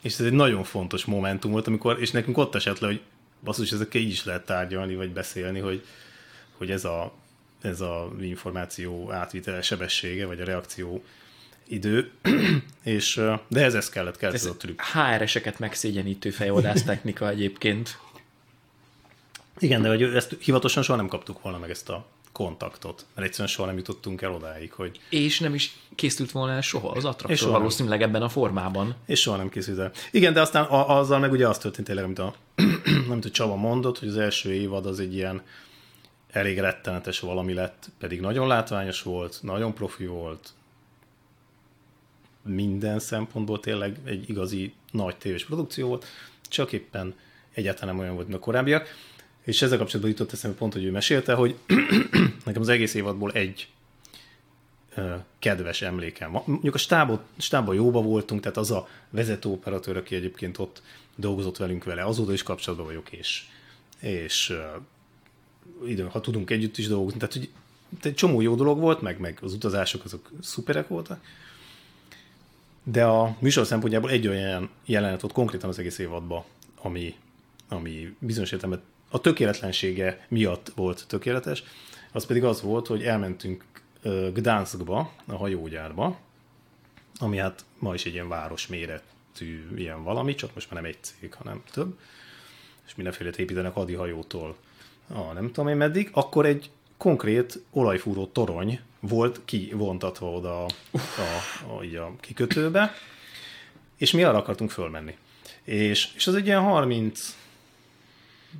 és ez egy nagyon fontos momentum volt, amikor, és nekünk ott esett le, hogy basszus, ezekkel így is lehet tárgyalni, vagy beszélni, hogy, hogy ez a, ez a információ átvitel sebessége, vagy a reakció idő, és, de ez, ez kellett, kellett ez, ez a trükk. HR-eseket megszégyenítő fejoldász technika egyébként. Igen, de hogy ezt hivatalosan soha nem kaptuk volna meg ezt a kontaktot, mert egyszerűen soha nem jutottunk el odáig, hogy... És nem is készült volna el soha az attraktor valószínűleg ebben a formában. És soha nem készült el. Igen, de aztán a, azzal meg ugye az történt tényleg, amit a, amit a Csaba mondott, hogy az első évad az egy ilyen elég rettenetes valami lett, pedig nagyon látványos volt, nagyon profi volt, minden szempontból tényleg egy igazi nagy tévés produkció volt, csak éppen egyáltalán nem olyan volt, mint a korábbiak. És ezzel kapcsolatban jutott eszembe pont, hogy ő mesélte, hogy nekem az egész évadból egy kedves emlékem. Mondjuk a stábot, stábban jóba voltunk, tehát az a vezető operatőr, aki egyébként ott dolgozott velünk vele, azóta is kapcsolatban vagyok, és, és ö, idő, ha tudunk együtt is dolgozni, tehát hogy egy csomó jó dolog volt, meg, meg az utazások azok szuperek voltak, de a műsor szempontjából egy olyan jelenet volt konkrétan az egész évadban, ami, ami bizonyos értelemben a tökéletlensége miatt volt tökéletes, az pedig az volt, hogy elmentünk Gdanskba, a hajógyárba, ami hát ma is egy ilyen város méretű ilyen valami, csak most már nem egy cég, hanem több, és mindenféle építenek hajótól a nem tudom én meddig, akkor egy konkrét olajfúró torony volt kivontatva oda a, a, a, a kikötőbe, és mi arra akartunk fölmenni. És, és az egy ilyen 30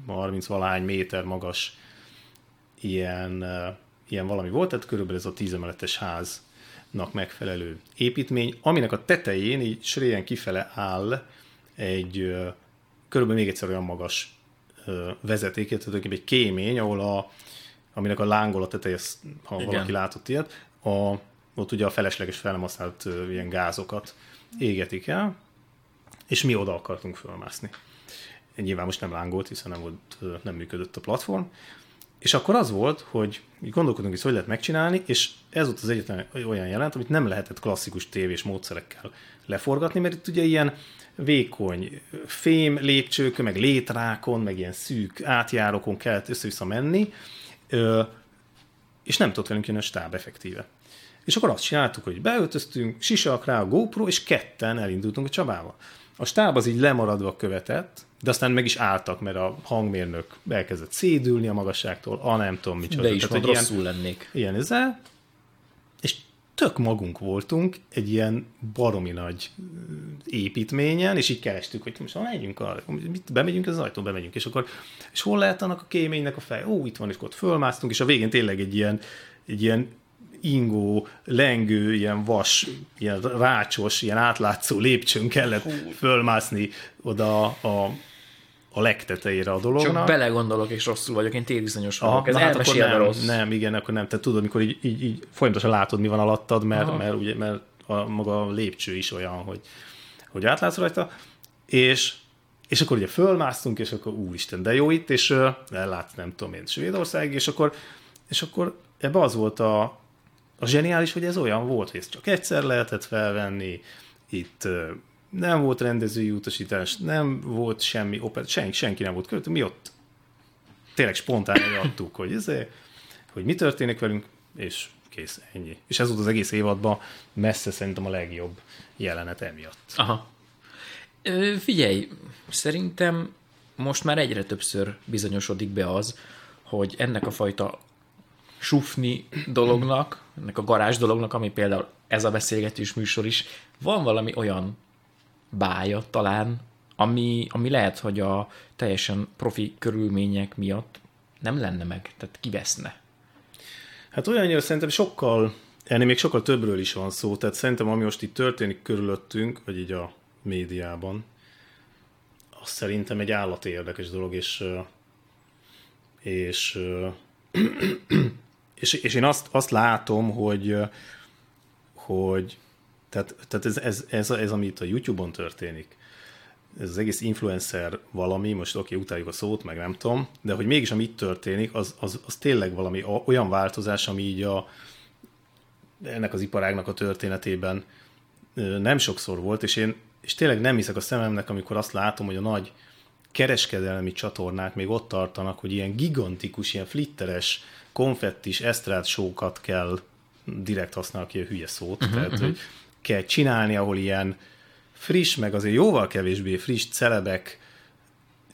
30 valány méter magas ilyen, ilyen valami volt, tehát körülbelül ez a 10 emeletes háznak megfelelő építmény, aminek a tetején így sréjen kifele áll egy körülbelül még egyszer olyan magas vezeték, tehát egy kémény, ahol a, aminek a lángolat teteje, ha Igen. valaki látott ilyet, a, ott ugye a felesleges felhasznált ilyen gázokat égetik el, és mi oda akartunk fölmászni. Nyilván most nem lángolt, hiszen nem, volt, nem működött a platform. És akkor az volt, hogy gondolkodunk is, hogy lehet megcsinálni, és ez volt az egyetlen olyan jelent, amit nem lehetett klasszikus tévés módszerekkel leforgatni, mert itt ugye ilyen vékony fém lépcsőkön, meg létrákon, meg ilyen szűk átjárókon kellett össze-vissza menni, és nem tudott velünk jönni a stáb effektíve. És akkor azt csináltuk, hogy beöltöztünk, sisak rá a GoPro, és ketten elindultunk a Csabával. A stáb az így lemaradva követett, de aztán meg is álltak, mert a hangmérnök elkezdett szédülni a magasságtól, a nem tudom micsoda. De is Tehát, rosszul ilyen, lennék. Ilyen ezzel, és tök magunk voltunk egy ilyen baromi nagy építményen, és így kerestük, hogy most megyünk arra, mit, bemegyünk az ajtó, bemegyünk, és akkor, és hol lehet annak a kéménynek a fej? Ó, itt van, és ott fölmásztunk, és a végén tényleg egy ilyen, egy ilyen ingó, lengő, ilyen vas, ilyen rácsos, ilyen átlátszó lépcsőn kellett fölmászni oda a, a legtetejére a dolognak. Csak belegondolok, és rosszul vagyok, én térbizonyos vagyok. Ez hát akkor nem, rossz. Nem, igen, akkor nem. Te tudod, amikor így, így, így folyamatosan látod, mi van alattad, mert, Aha. mert, ugye, mert a, maga a lépcső is olyan, hogy, hogy átlátsz rajta, és és akkor ugye fölmásztunk, és akkor úristen, de jó itt, és uh, ellátsz, nem tudom én, Svédország, és akkor, és akkor ebbe az volt a, a zseniális, hogy ez olyan volt, hogy ezt csak egyszer lehetett felvenni, itt nem volt rendezői utasítás, nem volt semmi oper, senki, senki nem volt körülött, mi ott tényleg spontán adtuk, hogy, ez, hogy mi történik velünk, és kész, ennyi. És ez volt az egész évadban messze szerintem a legjobb jelenet emiatt. Aha. Ö, figyelj, szerintem most már egyre többször bizonyosodik be az, hogy ennek a fajta sufni dolognak, ennek a garázs dolognak, ami például ez a beszélgetős műsor is, van valami olyan bája talán, ami, ami lehet, hogy a teljesen profi körülmények miatt nem lenne meg, tehát kiveszne. Hát olyannyira szerintem sokkal ennél még sokkal többről is van szó, tehát szerintem ami most itt történik körülöttünk, vagy így a médiában, az szerintem egy állati érdekes dolog, és és, és, és én azt, azt látom, hogy hogy tehát, tehát ez, ez, ez, ez, ami itt a YouTube-on történik, ez az egész influencer valami, most oké, okay, utáljuk a szót, meg nem tudom, de hogy mégis ami itt történik, az, az, az tényleg valami olyan változás, ami így a, ennek az iparágnak a történetében nem sokszor volt, és én és tényleg nem hiszek a szememnek, amikor azt látom, hogy a nagy kereskedelmi csatornák még ott tartanak, hogy ilyen gigantikus, ilyen flitteres, konfettis, esztrád sókat kell direkt használni, ki a hülye szót, uh-huh, tehát uh-huh. hogy kell csinálni, ahol ilyen friss, meg azért jóval kevésbé friss celebek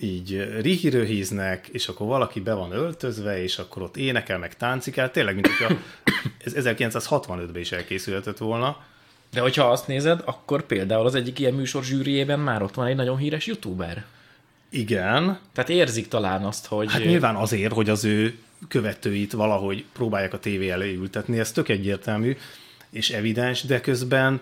így rihiröhíznek, és akkor valaki be van öltözve, és akkor ott énekel, meg táncikál, tényleg, mint hogyha ez 1965-ben is elkészülhetett volna. De hogyha azt nézed, akkor például az egyik ilyen műsor zsűriében már ott van egy nagyon híres youtuber. Igen. Tehát érzik talán azt, hogy... Hát nyilván azért, hogy az ő követőit valahogy próbálják a tévé elé ültetni, ez tök egyértelmű és evidens, de közben,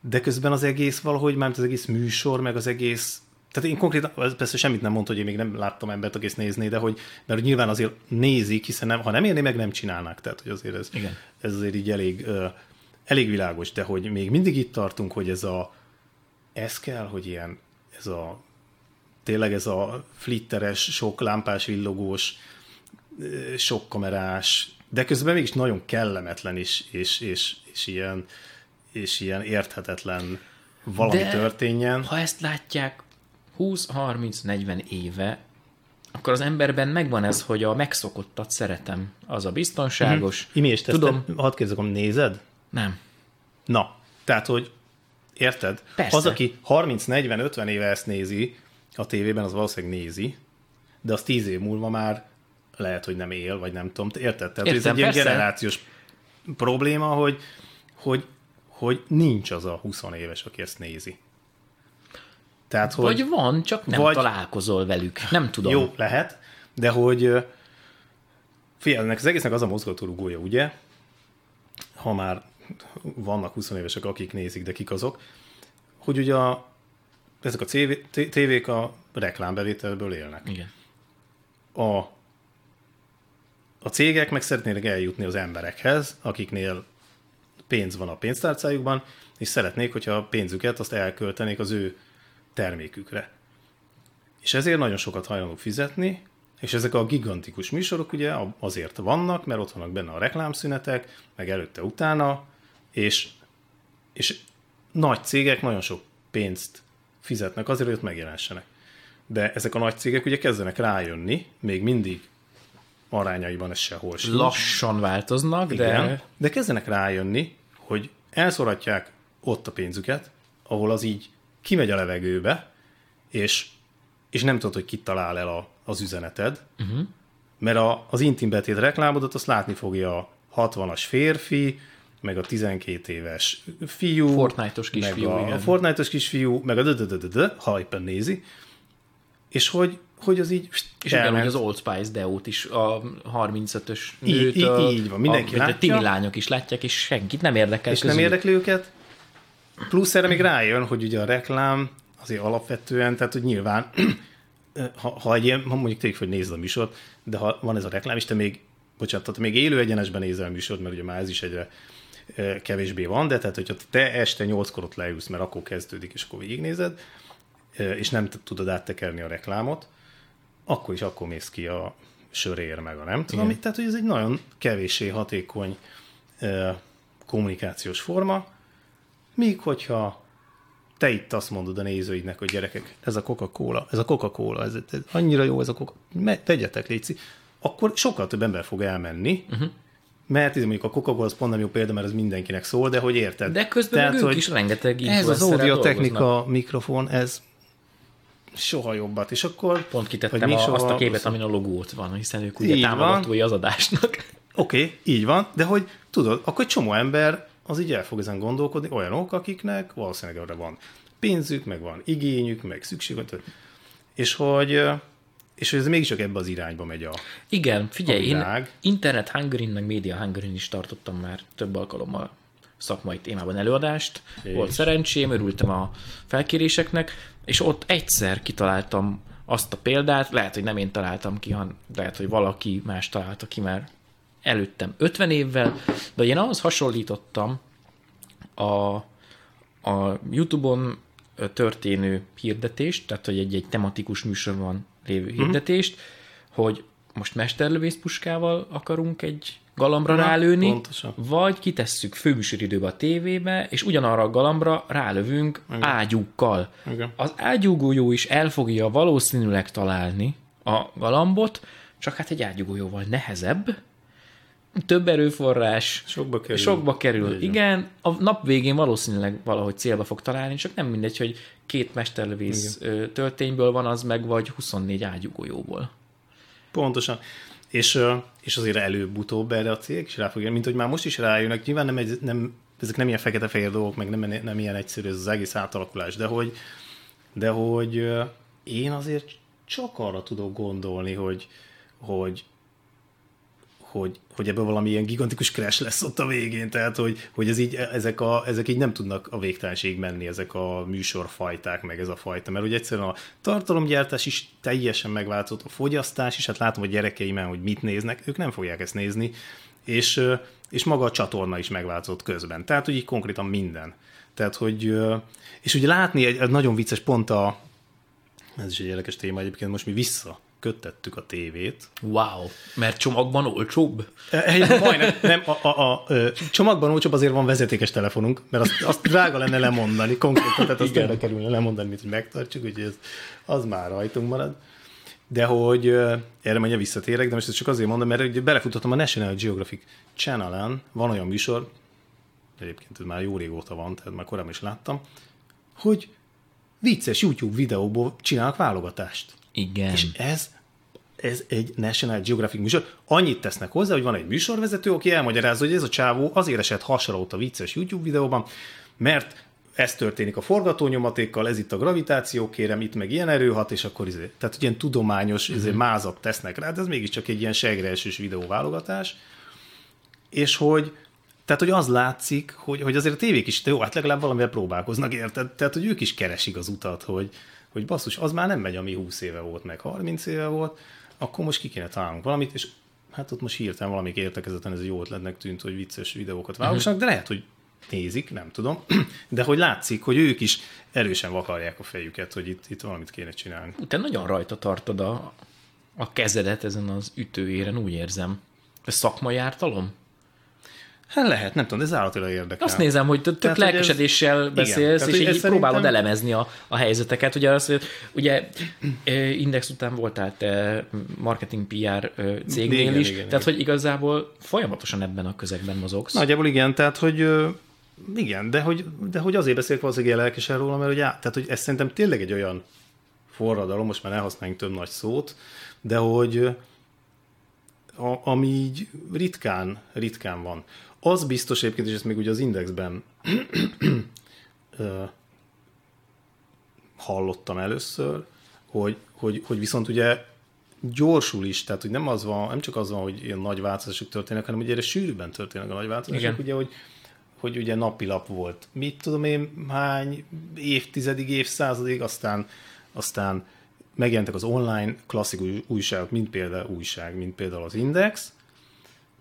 de közben az egész valahogy, már az egész műsor, meg az egész tehát én konkrétan, persze semmit nem mondta, hogy én még nem láttam embert, aki ezt nézné, de hogy, mert nyilván azért nézik, hiszen nem, ha nem érné, meg nem csinálnak. Tehát, hogy azért ez, Igen. ez azért így elég, elég világos, de hogy még mindig itt tartunk, hogy ez a, ez kell, hogy ilyen, ez a, tényleg ez a flitteres, sok lámpás, villogós, sok kamerás, de közben mégis nagyon kellemetlen is, és, és, és, ilyen, és ilyen érthetetlen valami de történjen. ha ezt látják 20-30-40 éve, akkor az emberben megvan ez, hogy a megszokottat szeretem. Az a biztonságos. Mm-hmm. Imi, és te Tudom. Ezt, hadd kérdezem, nézed? Nem. Na, tehát, hogy érted? Persze. Az, aki 30-40-50 éve ezt nézi, a tévében az valószínűleg nézi, de az 10 év múlva már lehet, hogy nem él, vagy nem tudom. Érted? Tehát Értem, ez egy ilyen generációs probléma, hogy, hogy, hogy nincs az a 20 éves, aki ezt nézi. Tehát, hogy, vagy van, csak nem vagy, találkozol velük. Nem tudom. Jó, lehet, de hogy figyelj, ennek az egésznek az a mozgatórugója, ugye, ha már vannak 20 évesek, akik nézik, de kik azok, hogy ugye a, ezek a tévék a reklámbevételből élnek. Igen. A, a cégek meg szeretnének eljutni az emberekhez, akiknél pénz van a pénztárcájukban, és szeretnék, hogyha a pénzüket azt elköltenék az ő termékükre. És ezért nagyon sokat hajlandók fizetni, és ezek a gigantikus műsorok ugye azért vannak, mert ott vannak benne a reklámszünetek, meg előtte-utána, és, és nagy cégek nagyon sok pénzt fizetnek azért, hogy ott megjelensenek. De ezek a nagy cégek ugye kezdenek rájönni, még mindig arányaiban ez sehol sincs. Lassan változnak, Igen, de... de kezdenek rájönni, hogy elszoratják ott a pénzüket, ahol az így kimegy a levegőbe, és, és nem tudod, hogy kit talál el a, az üzeneted, uh-huh. mert a, az intim betét reklámodat azt látni fogja a 60-as férfi, meg a 12 éves fiú, Fortnite-os kisfiú, meg a, igen. a Fortnite-os kisfiú, meg a dödödödödö, ha éppen nézi, és hogy, hogy az így És ugyanúgy az Old Spice Deót is a 35-ös nőt, így, így, így van, mindenki a, látja. A tini lányok is látják, és senkit nem érdekel És közül. nem érdekli őket. Plusz erre még rájön, hogy ugye a reklám azért alapvetően, tehát hogy nyilván, ha, ha egy ilyen, ha mondjuk tényleg, hogy nézd a műsort, de ha van ez a reklám, és te még, bocsánat, tehát még élő egyenesben nézel a műsort, mert ugye már ez is egyre kevésbé van, de tehát, hogyha te este nyolckor ott leülsz, mert akkor kezdődik, és akkor végignézed, és nem tudod áttekerni a reklámot, akkor is akkor mész ki a sörér meg a nem tudom. Tehát, hogy ez egy nagyon kevéssé hatékony kommunikációs forma, míg hogyha te itt azt mondod a nézőidnek, hogy gyerekek, ez a Coca-Cola, ez a Coca-Cola, ez, ez annyira jó ez a Coca, tegyetek, létszi, akkor sokkal több ember fog elmenni, uh-huh. Mert ez mondjuk a Coca-Cola az pont nem jó példa, mert ez mindenkinek szól, de hogy érted? De közben Tehát, ők is rengeteg Ez az audiotechnika mikrofon, ez soha jobbat, és akkor... Pont kitettem a, azt a képet, amin a logót van, hiszen ők ugye támogatói az adásnak. Oké, okay, így van, de hogy tudod, akkor egy csomó ember az így el fog ezen gondolkodni, olyanok, akiknek valószínűleg arra van pénzük, meg van igényük, meg szükségük, és hogy, és ez mégis csak ebbe az irányba megy a... Igen, figyelj, A én világ. Internet hungary meg Media hungary is tartottam már több alkalommal szakmai témában előadást. És? Volt szerencsém, örültem a felkéréseknek, és ott egyszer kitaláltam azt a példát, lehet, hogy nem én találtam ki, hanem lehet, hogy valaki más találta ki már előttem 50 évvel, de én ahhoz hasonlítottam a, a YouTube-on történő hirdetést, tehát hogy egy-egy tematikus műsorban lévő hirdetést, hogy most mesterlövészpuskával akarunk egy galambra Na, rálőni, pontosan. vagy kitesszük főműsoridőbe a tévébe, és ugyanarra a galambra rálövünk ágyúkkal. Igen. Az ágyúgolyó is el fogja valószínűleg találni a galambot, csak hát egy ágyúgolyóval nehezebb, több erőforrás, Sokba kerül. Sokba kerül. Így. Igen, a nap végén valószínűleg valahogy célba fog találni, csak nem mindegy, hogy két mesterlövész ö, töltényből van az meg, vagy 24 ágyúgolyóból. Pontosan. És, és azért előbb-utóbb erre a cég is rá fogja, mint hogy már most is rájönnek, nyilván nem, egy, nem ezek nem ilyen fekete-fehér dolgok, meg nem, nem ilyen egyszerű ez az egész átalakulás, de hogy, de hogy én azért csak arra tudok gondolni, hogy, hogy, hogy, hogy ebből valami ilyen gigantikus crash lesz ott a végén, tehát hogy, hogy ez így, ezek, a, ezek így nem tudnak a végtelenség menni, ezek a műsorfajták, meg ez a fajta, mert ugye egyszerűen a tartalomgyártás is teljesen megváltozott, a fogyasztás is, hát látom a gyerekeimen, hogy mit néznek, ők nem fogják ezt nézni, és, és maga a csatorna is megváltozott közben, tehát hogy így konkrétan minden. Tehát, hogy, és ugye látni egy, egy nagyon vicces pont a, ez is egy érdekes téma egyébként, most mi vissza köttettük a tévét, Wow, mert csomagban olcsóbb? egy, majdnem, nem, a, a, a, csomagban olcsóbb azért van vezetékes telefonunk, mert azt, azt drága lenne lemondani konkrétan, tehát azt többe kerülne lemondani, mint hogy megtartsuk, úgyhogy ez, az már rajtunk marad. De hogy erre mondja visszatérek, de most ezt csak azért mondom, mert ugye belefutottam a National Geographic Channel-en, van olyan műsor, egyébként ez már jó régóta van, tehát már korábban is láttam, hogy vicces YouTube videóból csinálnak válogatást. Igen. És ez, ez egy National Geographic műsor. Annyit tesznek hozzá, hogy van egy műsorvezető, aki elmagyarázza, hogy ez a csávó azért esett hasonlót a vicces YouTube videóban, mert ez történik a forgatónyomatékkal, ez itt a gravitáció, kérem, itt meg ilyen erő hat, és akkor izé, tehát ilyen tudományos izé, mázat tesznek rá, de ez mégiscsak egy ilyen segreesős videóválogatás, és hogy tehát, hogy az látszik, hogy, hogy azért a tévék is, jó, hát legalább valamivel próbálkoznak, érted? Tehát, hogy ők is keresik az utat, hogy, hogy basszus, az már nem megy, ami 20 éve volt, meg 30 éve volt, akkor most ki kéne találnunk valamit, és hát ott most hirtelen valamik értekezeten ez jó ötletnek tűnt, hogy vicces videókat válogassanak, de lehet, hogy nézik, nem tudom, de hogy látszik, hogy ők is erősen vakarják a fejüket, hogy itt, itt valamit kéne csinálni. Te nagyon rajta tartod a, a kezedet ezen az ütőéren, úgy érzem. Ez szakmai ártalom? Hát lehet, nem tudom, de ez állatilag érdekel. Azt nézem, hogy tök Tehát, hogy ez- lelkesedéssel beszélsz, tehát, és így ez próbálod szerintem- elemezni a, a helyzeteket. Ugye, az, ugye Index után voltál te marketing PR cégnél Igen, is, igen, tehát igen. hogy igazából folyamatosan ebben a közegben mozogsz. Nagyjából igen, tehát hogy igen, de hogy, de hogy azért beszélek valószínűleg ilyen lelkesen róla, mert hogy, á, tehát, hogy ez szerintem tényleg egy olyan forradalom, most már elhasználjunk több nagy szót, de hogy a, ami így ritkán, ritkán van. Az biztos egyébként, és ezt még ugye az Indexben hallottam először, hogy, hogy, hogy viszont ugye gyorsul is, tehát hogy nem, az van, nem csak az van, hogy ilyen nagy változások történnek, hanem ugye erre sűrűbben történnek a nagy változások, Igen. ugye, hogy, hogy ugye napilap volt. Mit tudom én, hány évtizedig, évszázadig, aztán, aztán megjelentek az online klasszikus újságok, mint például újság, mint például az Index,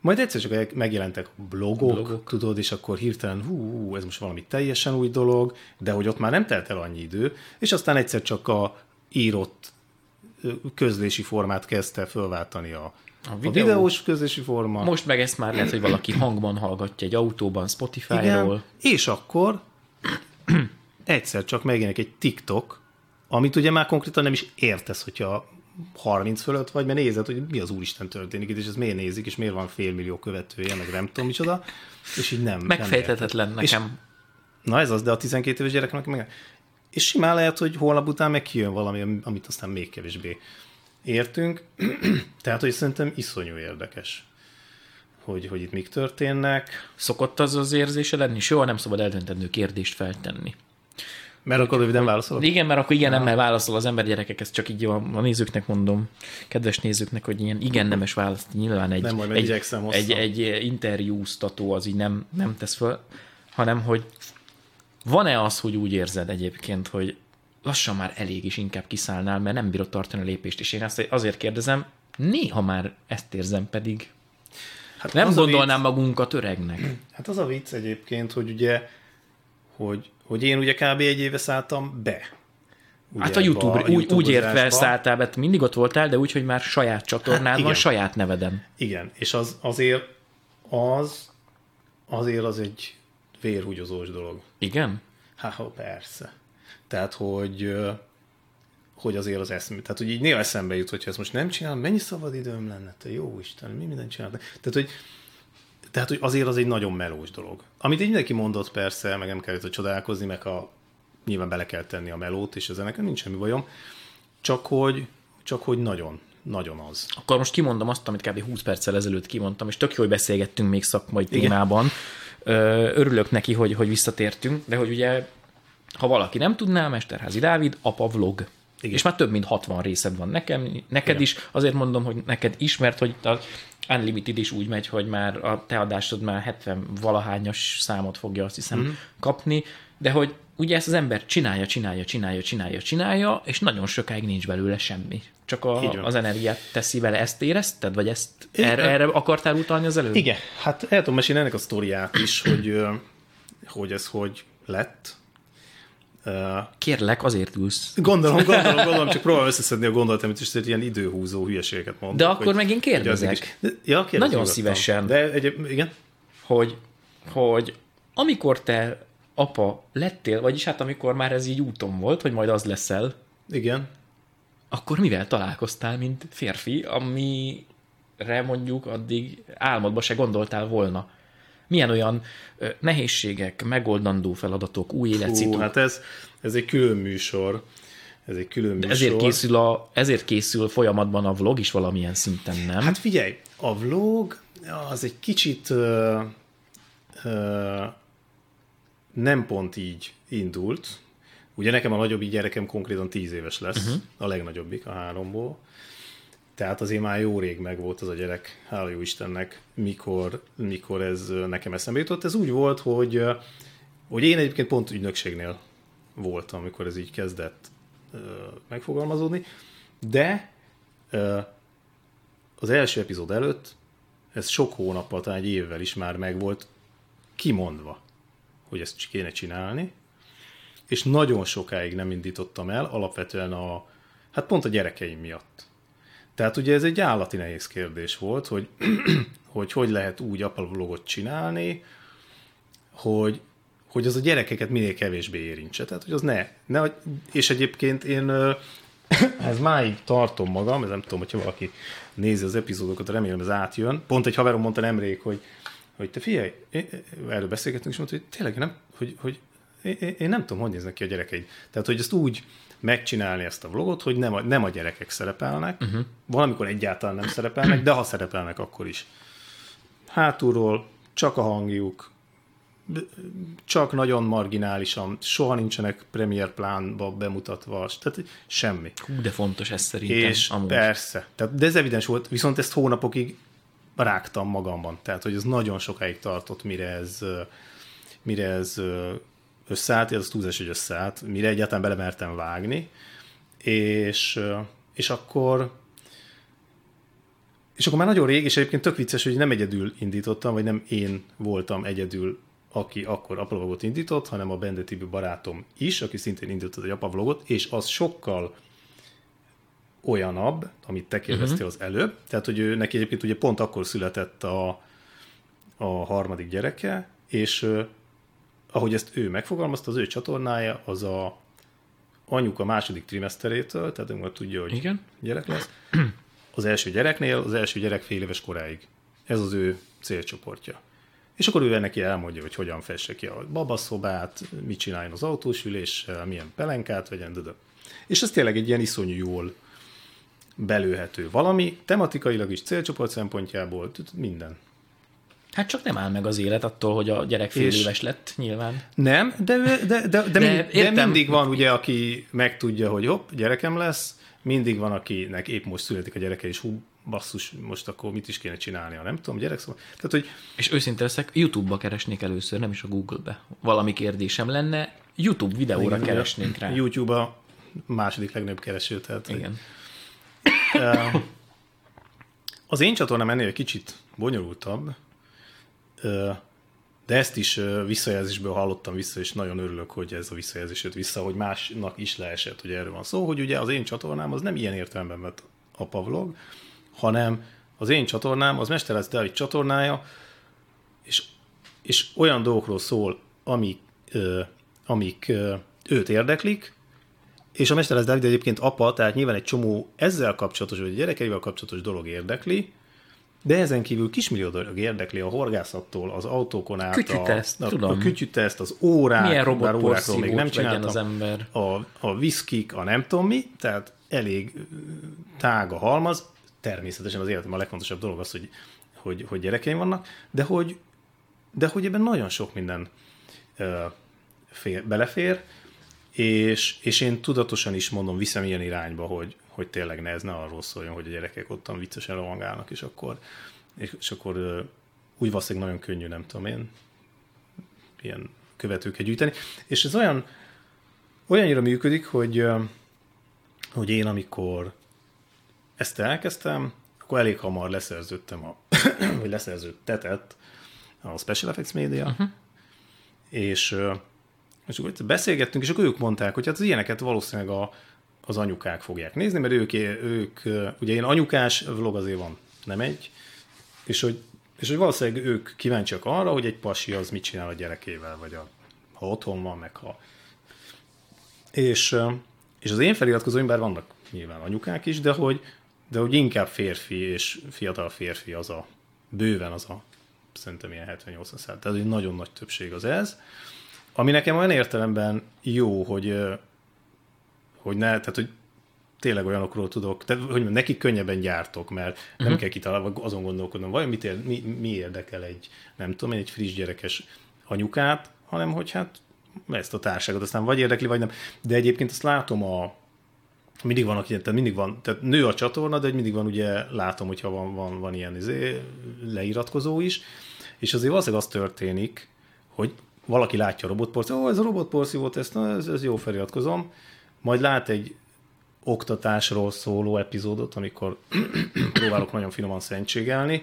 majd egyszer csak megjelentek blogok, Blogok. tudod, és akkor hirtelen, hú, hú, ez most valami teljesen új dolog, de hogy ott már nem telt el annyi idő, és aztán egyszer csak a írott közlési formát kezdte fölváltani a, a, videó. a videós közlési forma. Most meg ezt már lehet, hogy valaki hangban hallgatja egy autóban, Spotify-ról. és akkor egyszer csak megjelenik egy TikTok, amit ugye már konkrétan nem is értesz, hogyha 30 fölött vagy, mert nézed, hogy mi az úristen történik itt, és ez miért nézik, és miért van félmillió követője, meg nem tudom micsoda, és így nem. Megfejthetetlen nem érted. nekem. És, na ez az, de a 12 éves gyereknek meg... És simán lehet, hogy holnap után meg kijön valami, amit aztán még kevésbé értünk. Tehát, hogy szerintem iszonyú érdekes, hogy, hogy itt mik történnek. Szokott az az érzése lenni? Soha nem szabad eldöntendő kérdést feltenni. Mert akkor nem válaszolok? Igen, mert akkor igen, nemmel válaszol az ember gyerekek, ezt csak így a, a nézőknek mondom, kedves nézőknek, hogy ilyen igen nemes választ, nyilván egy, Nem, egy, hosszan. egy, egy interjúztató az így nem, nem tesz föl, hanem hogy van-e az, hogy úgy érzed egyébként, hogy lassan már elég is inkább kiszállnál, mert nem bírod tartani a lépést, és én ezt azért kérdezem, néha már ezt érzem pedig. Hát Nem gondolnám magunkat öregnek. Hát az a vicc egyébként, hogy ugye, hogy, hogy én ugye kb. egy éve szálltam be. Ugye Hát a YouTube, ebbe úgy, úgy ért fel, YouTube-ozásba. szálltál te mindig ott voltál, de úgy, hogy már saját csatornád Hát van, saját nevedem. Igen, és az azért az, azért az egy vérhúgyozós dolog. Igen? Ha persze. Tehát, hogy, hogy azért az eszmű. Tehát, hogy így néha eszembe jut, hogyha ezt most nem csinálom, mennyi szabad időm lenne, te jó Isten, mi mindent csináltam. Tehát, hogy, tehát, hogy azért az egy nagyon melós dolog. Amit így mindenki mondott persze, meg nem kell itt csodálkozni, meg a, nyilván bele kell tenni a melót, és ezzel nekem nincs semmi bajom. Csak hogy, csak hogy nagyon, nagyon az. Akkor most kimondom azt, amit kb. 20 perccel ezelőtt kimondtam, és tök jó, hogy beszélgettünk még szakmai Igen. témában. Örülök neki, hogy, hogy visszatértünk, de hogy ugye, ha valaki nem tudná, Mesterházi Dávid, apa vlog. Igen. És már több mint 60 részed van nekem, neked Igen. is. Azért mondom, hogy neked is, mert hogy a Unlimited is úgy megy, hogy már a te adásod már 70 valahányas számot fogja azt hiszem mm-hmm. kapni, de hogy ugye ezt az ember csinálja, csinálja, csinálja, csinálja, csinálja, és nagyon sokáig nincs belőle semmi. Csak a, az energiát teszi vele. Ezt érezted? Vagy ezt Igen. erre, erre akartál utalni az előbb? Igen, hát el tudom mesélni ennek a sztoriát is, hogy, hogy ez hogy lett. Kérlek, azért ülsz. Gondolom, gondolom, gondolom, csak próbálom összeszedni a gondolatomat, és ilyen időhúzó hülyeségeket mondok. De akkor hogy- meg én kérdezek. is- De- Ja, Nagyon szívesen. De egyéb, igen? hogy, hogy amikor te apa lettél, vagyis hát amikor már ez így úton volt, hogy majd az leszel, Igen. akkor mivel találkoztál, mint férfi, amire mondjuk addig álmodba se gondoltál volna? Milyen olyan nehézségek, megoldandó feladatok, új életszituk? hát ez, ez egy külön műsor. Ez egy külön műsor. ezért, készül a, ezért készül folyamatban a vlog is valamilyen szinten, nem? Hát figyelj, a vlog az egy kicsit ö, ö, nem pont így indult. Ugye nekem a nagyobbik gyerekem konkrétan 10 éves lesz, uh-huh. a legnagyobbik a háromból. Tehát azért már jó rég megvolt az a gyerek, hála jó Istennek, mikor, mikor ez nekem eszembe jutott. Ez úgy volt, hogy, hogy én egyébként pont ügynökségnél voltam, amikor ez így kezdett megfogalmazódni, de az első epizód előtt ez sok hónappal, talán egy évvel is már meg volt kimondva, hogy ezt kéne csinálni, és nagyon sokáig nem indítottam el, alapvetően a, hát pont a gyerekeim miatt. Tehát ugye ez egy állati nehéz kérdés volt, hogy hogy, hogy lehet úgy apavlogot csinálni, hogy, hogy az a gyerekeket minél kevésbé érintse. Tehát, hogy az ne. ne és egyébként én ez máig tartom magam, ez nem tudom, hogyha valaki nézi az epizódokat, remélem ez átjön. Pont egy haverom mondta nemrég, hogy, hogy te figyelj, erről beszélgettünk, és mondta, hogy tényleg nem, hogy, hogy én- én nem tudom, hogy néznek ki a gyerekeid. Tehát, hogy ezt úgy megcsinálni ezt a vlogot, hogy nem a, nem a gyerekek szerepelnek, uh-huh. valamikor egyáltalán nem szerepelnek, de ha szerepelnek, akkor is. Hátulról csak a hangjuk, csak nagyon marginálisan, soha nincsenek premier plánba bemutatva, tehát semmi. Hú, de fontos ez szerintem. És amúgy. persze, tehát, de ez evidens volt, viszont ezt hónapokig rágtam magamban. Tehát, hogy ez nagyon sokáig tartott, mire ez, mire ez összeállt, ez túlzás, hogy összeállt, mire egyáltalán belemertem vágni, és, és akkor és akkor már nagyon rég, és egyébként tök vicces, hogy nem egyedül indítottam, vagy nem én voltam egyedül, aki akkor apavlogot indított, hanem a Bende barátom is, aki szintén indított egy apavlogot, és az sokkal olyanabb, amit te kérdeztél az előbb. Tehát, hogy ő neki egyébként ugye pont akkor született a, a harmadik gyereke, és ahogy ezt ő megfogalmazta, az ő csatornája az a anyuka második trimeszterétől, tehát amikor tudja, hogy Igen. gyerek lesz, az első gyereknél, az első gyerek fél éves koráig. Ez az ő célcsoportja. És akkor ő neki elmondja, hogy hogyan fesse ki a babaszobát, mit csináljon az autós üléssel, milyen pelenkát vegyen, de És ez tényleg egy ilyen iszonyú jól belőhető valami, tematikailag is, célcsoport szempontjából, minden. Hát csak nem áll meg az élet attól, hogy a gyerek fél És- éves lett, nyilván. Nem, de, de, de, de, de, mindig, de mindig van ugye, aki megtudja, hogy hopp, gyerekem lesz, mindig van, akinek épp most születik a gyereke, és hú, basszus, most akkor mit is kéne csinálni, ha nem tudom, gyerek szóval. Tehát, hogy És őszinte leszek, YouTube-ba keresnék először, nem is a Google-be. Valami kérdésem lenne, YouTube videóra igen, keresnénk rá. YouTube a második legnagyobb kereső, tehát hogy- Igen. Ö, Az én csatornám ennél egy kicsit bonyolultabb, de ezt is visszajelzésből hallottam vissza, és nagyon örülök, hogy ez a visszajelzés jött vissza, hogy másnak is leesett, hogy erről van szó, hogy ugye az én csatornám az nem ilyen értelemben vett a pavlog, hanem az én csatornám, az Mesterház Dávid csatornája, és, és olyan dolgokról szól, amik, amik őt érdeklik, és a Mesterház Dávid egyébként apa, tehát nyilván egy csomó ezzel kapcsolatos, vagy gyerekeivel kapcsolatos dolog érdekli, de ezen kívül kismillió dolog érdekli a horgászattól, az autókon át, Kütyüteszt, a, tudom. a kütyüteszt, az órák, Milyen bár órákról még nem csináltam, az ember. a, a viszkik, a nem tudom mi, tehát elég tág a halmaz. Természetesen az életem a legfontosabb dolog az, hogy, hogy, hogy gyerekeim vannak, de hogy, de hogy ebben nagyon sok minden ö, fér, belefér, és, és én tudatosan is mondom, viszem ilyen irányba, hogy, hogy tényleg ne ez ne arról szóljon, hogy a gyerekek ottan viccesen rohangálnak, és akkor, és, és akkor úgy valószínűleg nagyon könnyű, nem tudom én, ilyen követőket gyűjteni. És ez olyan, olyannyira működik, hogy, hogy én amikor ezt elkezdtem, akkor elég hamar leszerződtem, a, vagy leszerződtetett a Special Effects Media, uh-huh. és, és akkor beszélgettünk, és akkor ők mondták, hogy hát az ilyeneket valószínűleg a, az anyukák fogják nézni, mert ők, ők, ugye én anyukás vlog azért van, nem egy, és hogy, és hogy valószínűleg ők kíváncsiak arra, hogy egy pasi az mit csinál a gyerekével, vagy a, ha otthon van, meg ha... És, és az én feliratkozóim, bár vannak nyilván anyukák is, de hogy, de hogy inkább férfi és fiatal férfi az a, bőven az a, szerintem ilyen 70-80 százalék, tehát egy nagyon nagy többség az ez, ami nekem olyan értelemben jó, hogy, hogy ne, tehát hogy tényleg olyanokról tudok, tehát, hogy nekik könnyebben gyártok, mert uh-huh. nem kell kitalálni, azon gondolkodnom, vajon mit ér, mi, mi érdekel egy, nem tudom, egy friss gyerekes anyukát, hanem hogy hát ezt a társágot aztán vagy érdekli, vagy nem. De egyébként azt látom a, mindig van, aki, tehát mindig van, tehát nő a csatorna, de hogy mindig van, ugye látom, hogyha van, van, van ilyen izé, leiratkozó is, és azért valószínűleg az történik, hogy valaki látja a robotporszívót, ó, ez a robotporszívót, ezt, na, ez, ez jó feliratkozom, majd lát egy oktatásról szóló epizódot, amikor próbálok nagyon finoman szentségelni,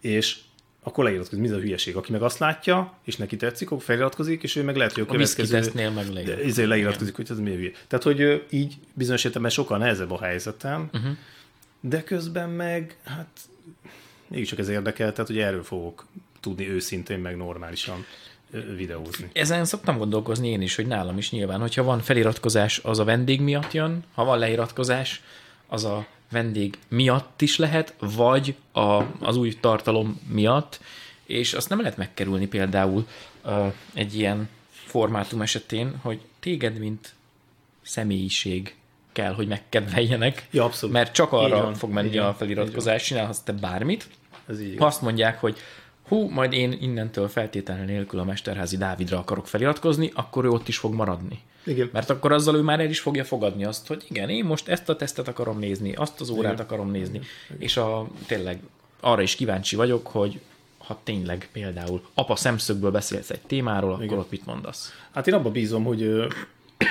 és akkor leiratkozik, mi ez a hülyeség. Aki meg azt látja, és neki tetszik, akkor feliratkozik, és ő meg lehet, hogy a A következő... meg De leiratkozik. ezért leiratkozik, hogy ez mi a hülye. Tehát, hogy így bizonyos értelemben sokkal nehezebb a helyzetem, uh-huh. de közben meg, hát mégiscsak ez érdekel, tehát, hogy erről fogok tudni őszintén, meg normálisan videózni. Ezen szoktam gondolkozni én is, hogy nálam is nyilván, hogyha van feliratkozás, az a vendég miatt jön, ha van leiratkozás, az a vendég miatt is lehet, vagy a, az új tartalom miatt, és azt nem lehet megkerülni például uh, egy ilyen formátum esetén, hogy téged, mint személyiség kell, hogy megkedveljenek, Ja, abszolút. mert csak arra van, fog menni a feliratkozás, csinálhatsz te bármit, Ez így ha azt mondják, hogy hú, majd én innentől feltétlenül nélkül a Mesterházi Dávidra akarok feliratkozni, akkor ő ott is fog maradni. Igen. Mert akkor azzal ő már el is fogja fogadni azt, hogy igen, én most ezt a tesztet akarom nézni, azt az órát Igen. akarom nézni, és a, tényleg arra is kíváncsi vagyok, hogy ha tényleg például apa szemszögből beszélsz egy témáról, akkor Igen. ott mit mondasz? Hát én abban bízom, hogy,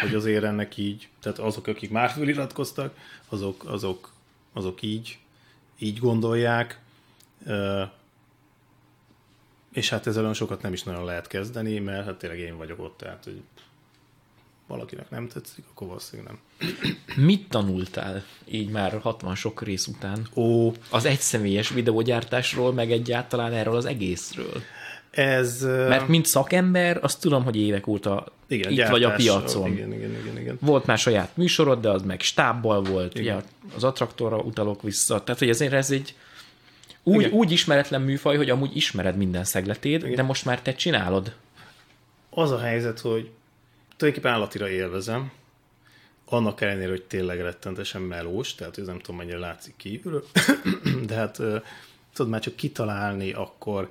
hogy azért ennek így, tehát azok, akik már feliratkoztak, azok, azok, azok így, így gondolják, és hát ezzel olyan sokat nem is nagyon lehet kezdeni, mert hát tényleg én vagyok ott, tehát hogy valakinek nem tetszik, akkor valószínűleg nem. Mit tanultál így már 60 sok rész után? Ó, Az egyszemélyes videógyártásról, meg egyáltalán erről az egészről. ez... Mert mint szakember, azt tudom, hogy évek óta igen, itt vagy a piacon. Igen, igen, igen, igen. Volt már saját műsorod, de az meg stábbal volt, ugye az attraktorra utalok vissza. Tehát, hogy ezért ez egy úgy, Igen. úgy ismeretlen műfaj, hogy amúgy ismered minden szegletét, Igen. de most már te csinálod. Az a helyzet, hogy tulajdonképpen állatira élvezem, annak ellenére, hogy tényleg rettentesen melós, tehát ez nem tudom, mennyire látszik kívülről, de hát tudod már csak kitalálni, akkor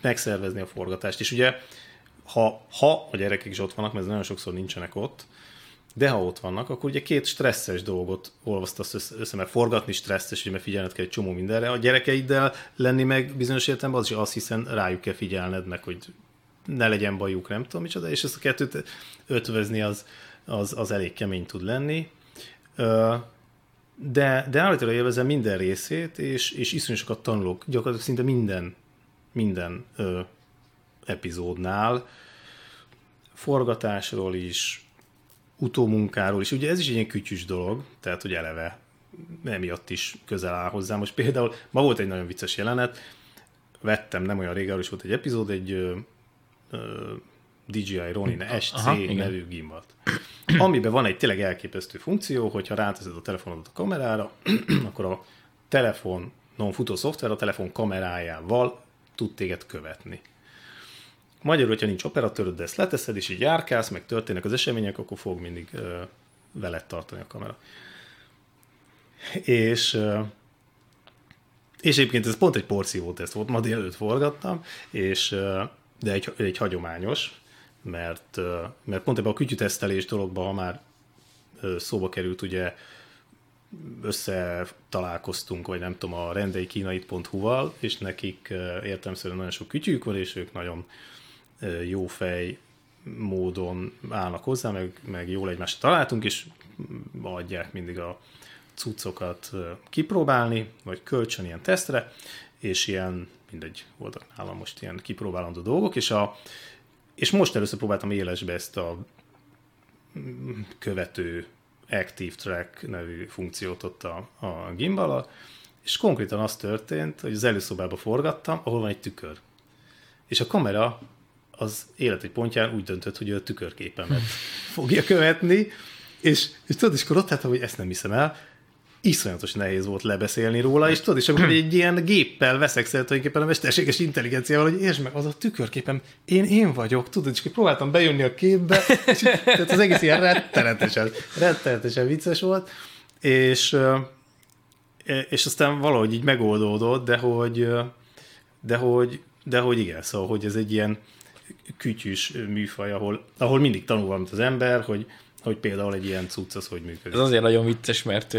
megszervezni a forgatást. És ugye, ha, ha a gyerekek is ott vannak, mert nagyon sokszor nincsenek ott, de ha ott vannak, akkor ugye két stresszes dolgot olvasztasz össze, mert forgatni stresszes, ugye mert figyelned kell egy csomó mindenre. A gyerekeiddel lenni meg bizonyos értelemben az is azt hiszen rájuk kell figyelned meg, hogy ne legyen bajuk, nem tudom micsoda, és ezt a kettőt ötvözni az, az, az elég kemény tud lenni. De, de állítólag élvezem minden részét, és, és iszonyú sokat tanulok, gyakorlatilag szinte minden, minden ö, epizódnál, forgatásról is, utómunkáról is. Ugye ez is egy ilyen kütyűs dolog, tehát hogy eleve emiatt is közel áll hozzá. Most például ma volt egy nagyon vicces jelenet, vettem nem olyan régen, is volt egy epizód, egy ö, ö, DJI Ronin SC Aha, nevű gimbalt. Amiben van egy tényleg elképesztő funkció, hogyha ráteszed a telefonodat a kamerára, akkor a telefonon futó szoftver a telefon kamerájával tud téged követni. Magyarul, hogyha nincs operatőröd, de ezt leteszed, és így járkálsz, meg történnek az események, akkor fog mindig ö, veled tartani a kamera. És, ö, és egyébként ez pont egy porszívó teszt volt, ma délelőtt forgattam, és, ö, de egy, egy hagyományos, mert, ö, mert pont ebben a kütyütesztelés dologban, ha már ö, szóba került, ugye összetalálkoztunk, vagy nem tudom, a rendeikínait.hu-val, és nekik értelmszerűen nagyon sok kütyűjük van, és ők nagyon jó fej módon állnak hozzá, meg, meg jól egymást találtunk, és adják mindig a cuccokat kipróbálni, vagy kölcsön ilyen tesztre, és ilyen, mindegy, voltak nálam most ilyen kipróbálandó dolgok, és, a, és most először próbáltam élesbe ezt a mm, követő Active Track nevű funkciót ott a, a gimbal és konkrétan az történt, hogy az előszobába forgattam, ahol van egy tükör. És a kamera az élet egy pontján úgy döntött, hogy ő a tükörképemet fogja követni, és, és tudod, és akkor ott álltam, hogy ezt nem hiszem el, iszonyatos nehéz volt lebeszélni róla, és tudod, és akkor egy ilyen géppel veszekszel tulajdonképpen a mesterséges intelligenciával, hogy értsd meg, az a tükörképem, én én vagyok, tudod, és akkor próbáltam bejönni a képbe, és tehát az egész ilyen rettenetesen, rettenetesen vicces volt, és, és aztán valahogy így megoldódott, de hogy, de hogy, de hogy igen, szóval, hogy ez egy ilyen, kütyűs műfaj, ahol, ahol mindig tanul valamit az ember, hogy, hogy például egy ilyen cucc az hogy működik. Ez azért nagyon vicces, mert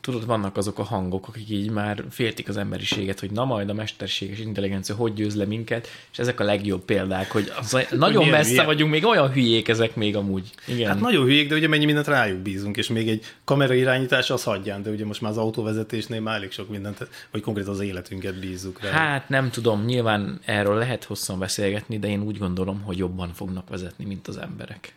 tudod, vannak azok a hangok, akik így már féltik az emberiséget, hogy na majd a mesterséges intelligencia hogy győz le minket, és ezek a legjobb példák, hogy az nagyon messze hülye? vagyunk, még olyan hülyék ezek még amúgy. Igen. Hát nagyon hülyék, de ugye mennyi mindent rájuk bízunk, és még egy kamera irányítás az hagyján, de ugye most már az autóvezetésnél már elég sok mindent, vagy konkrétan az életünket bízzuk rá. Hát nem tudom, nyilván erről lehet hosszan beszélgetni, de én úgy gondolom, hogy jobban fognak vezetni, mint az emberek.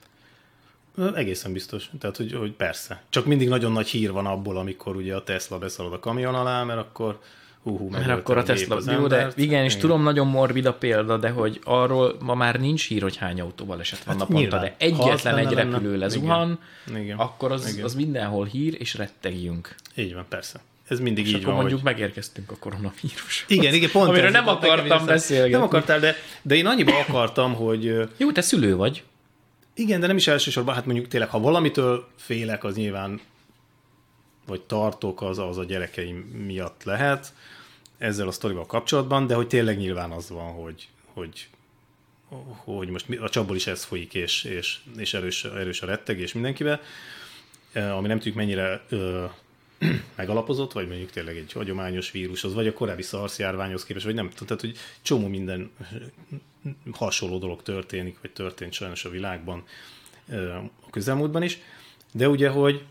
Egészen biztos. Tehát, hogy, hogy persze. Csak mindig nagyon nagy hír van abból, amikor ugye a Tesla beszalad a kamion alá, mert akkor hú, mert akkor a Tesla, az jó, de igen, és igen. tudom, nagyon morbid a példa, de hogy arról ma már nincs hír, hogy hány autóval esett van hát naponta, nyilván. de egyetlen egy repülő lezuhan, igen. Igen. akkor az, igen. az mindenhol hír, és rettegjünk. Így van, persze. Ez mindig és így akkor van. mondjuk hogy... megérkeztünk a koronavírus. Igen, igen, pont. Amiről nem akartam beszélni. Nem akartál, de, de én annyiba akartam, hogy... Jó, te szülő vagy. Igen, de nem is elsősorban, hát mondjuk tényleg, ha valamitől félek, az nyilván, vagy tartok, az, az a gyerekeim miatt lehet ezzel a sztorival kapcsolatban, de hogy tényleg nyilván az van, hogy, hogy, hogy most a csapból is ez folyik, és, és, és erős, erős a rettegés mindenkivel, ami nem tudjuk mennyire ö, megalapozott, vagy mondjuk tényleg egy hagyományos vírushoz, vagy a korábbi SARS járványhoz képest, vagy nem tudom, tehát hogy csomó minden hasonló dolog történik, vagy történt sajnos a világban a közelmúltban is. De ugye, hogy,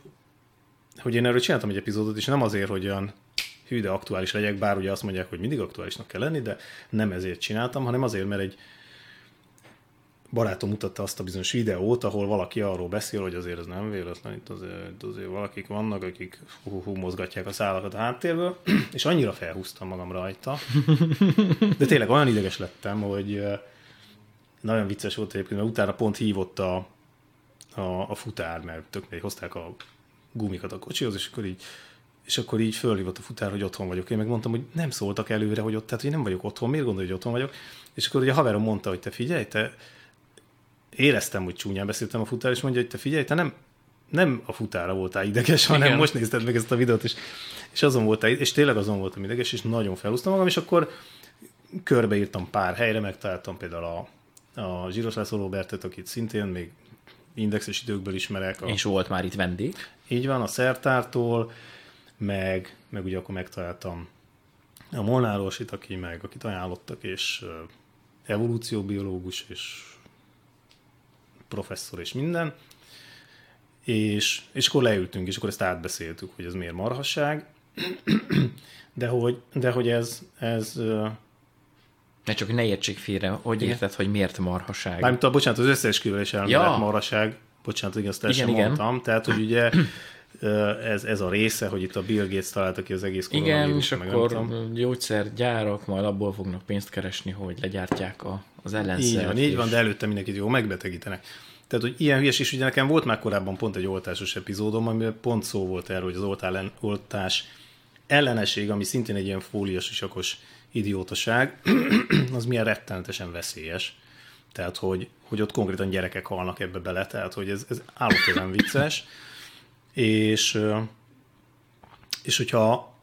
hogy én erről csináltam egy epizódot, és nem azért, hogy olyan hű, de aktuális legyek, bár ugye azt mondják, hogy mindig aktuálisnak kell lenni, de nem ezért csináltam, hanem azért, mert egy, barátom mutatta azt a bizonyos videót, ahol valaki arról beszél, hogy azért ez nem véletlen, itt azért, azért valakik vannak, akik hú, mozgatják a szálakat a háttérből, és annyira felhúztam magam rajta, de tényleg olyan ideges lettem, hogy nagyon vicces volt egyébként, mert utána pont hívott a, a, a futár, mert tök hozták a gumikat a kocsihoz, és akkor így és akkor így fölhívott a futár, hogy otthon vagyok. Én megmondtam, hogy nem szóltak előre, hogy ott, tehát hogy nem vagyok otthon, miért gondolod, hogy otthon vagyok? És akkor ugye a haverom mondta, hogy te figyelj, te éreztem, hogy csúnyán beszéltem a futár, és mondja, hogy te figyelj, te nem, nem a futára voltál ideges, hanem Igen. most nézted meg ezt a videót, és, és azon voltál, és tényleg azon voltam ideges, és nagyon felhúztam magam, és akkor körbeírtam pár helyre, megtaláltam például a, a Zsíros László Robertet, akit szintén még indexes időkből ismerek. A, És volt már itt vendég. így van, a Szertártól, meg, meg ugye akkor megtaláltam a Molnár Orsit, aki meg, akit ajánlottak, és evolúcióbiológus, és professzor, és minden. És, és akkor leültünk, és akkor ezt átbeszéltük, hogy ez miért marhasság. De hogy, de hogy ez, ez Ne csak ne értsék félre, hogy Igen. érted, hogy miért marhaság. Mármint a, bocsánat, az összeesküvés elmélet Ja. maraság, bocsánat, igen, azt Igen, igen. mondtam, tehát, hogy ugye ez, ez a része, hogy itt a Bill Gates találta ki az egész Igen, és akkor gyógyszergyárak majd abból fognak pénzt keresni, hogy legyártják a, az ellenszert. Így van, így és- van, de előtte mindenkit jó megbetegítenek. Tehát, hogy ilyen hülyes, és ugye nekem volt már korábban pont egy oltásos epizódom, amiben pont szó volt erről, hogy az oltál, oltás ellenesség, ami szintén egy ilyen fólias isakos idiótaság, az milyen rettenetesen veszélyes. Tehát, hogy, hogy ott konkrétan gyerekek halnak ebbe bele, tehát, hogy ez, ez állatilag vicces. És, és hogyha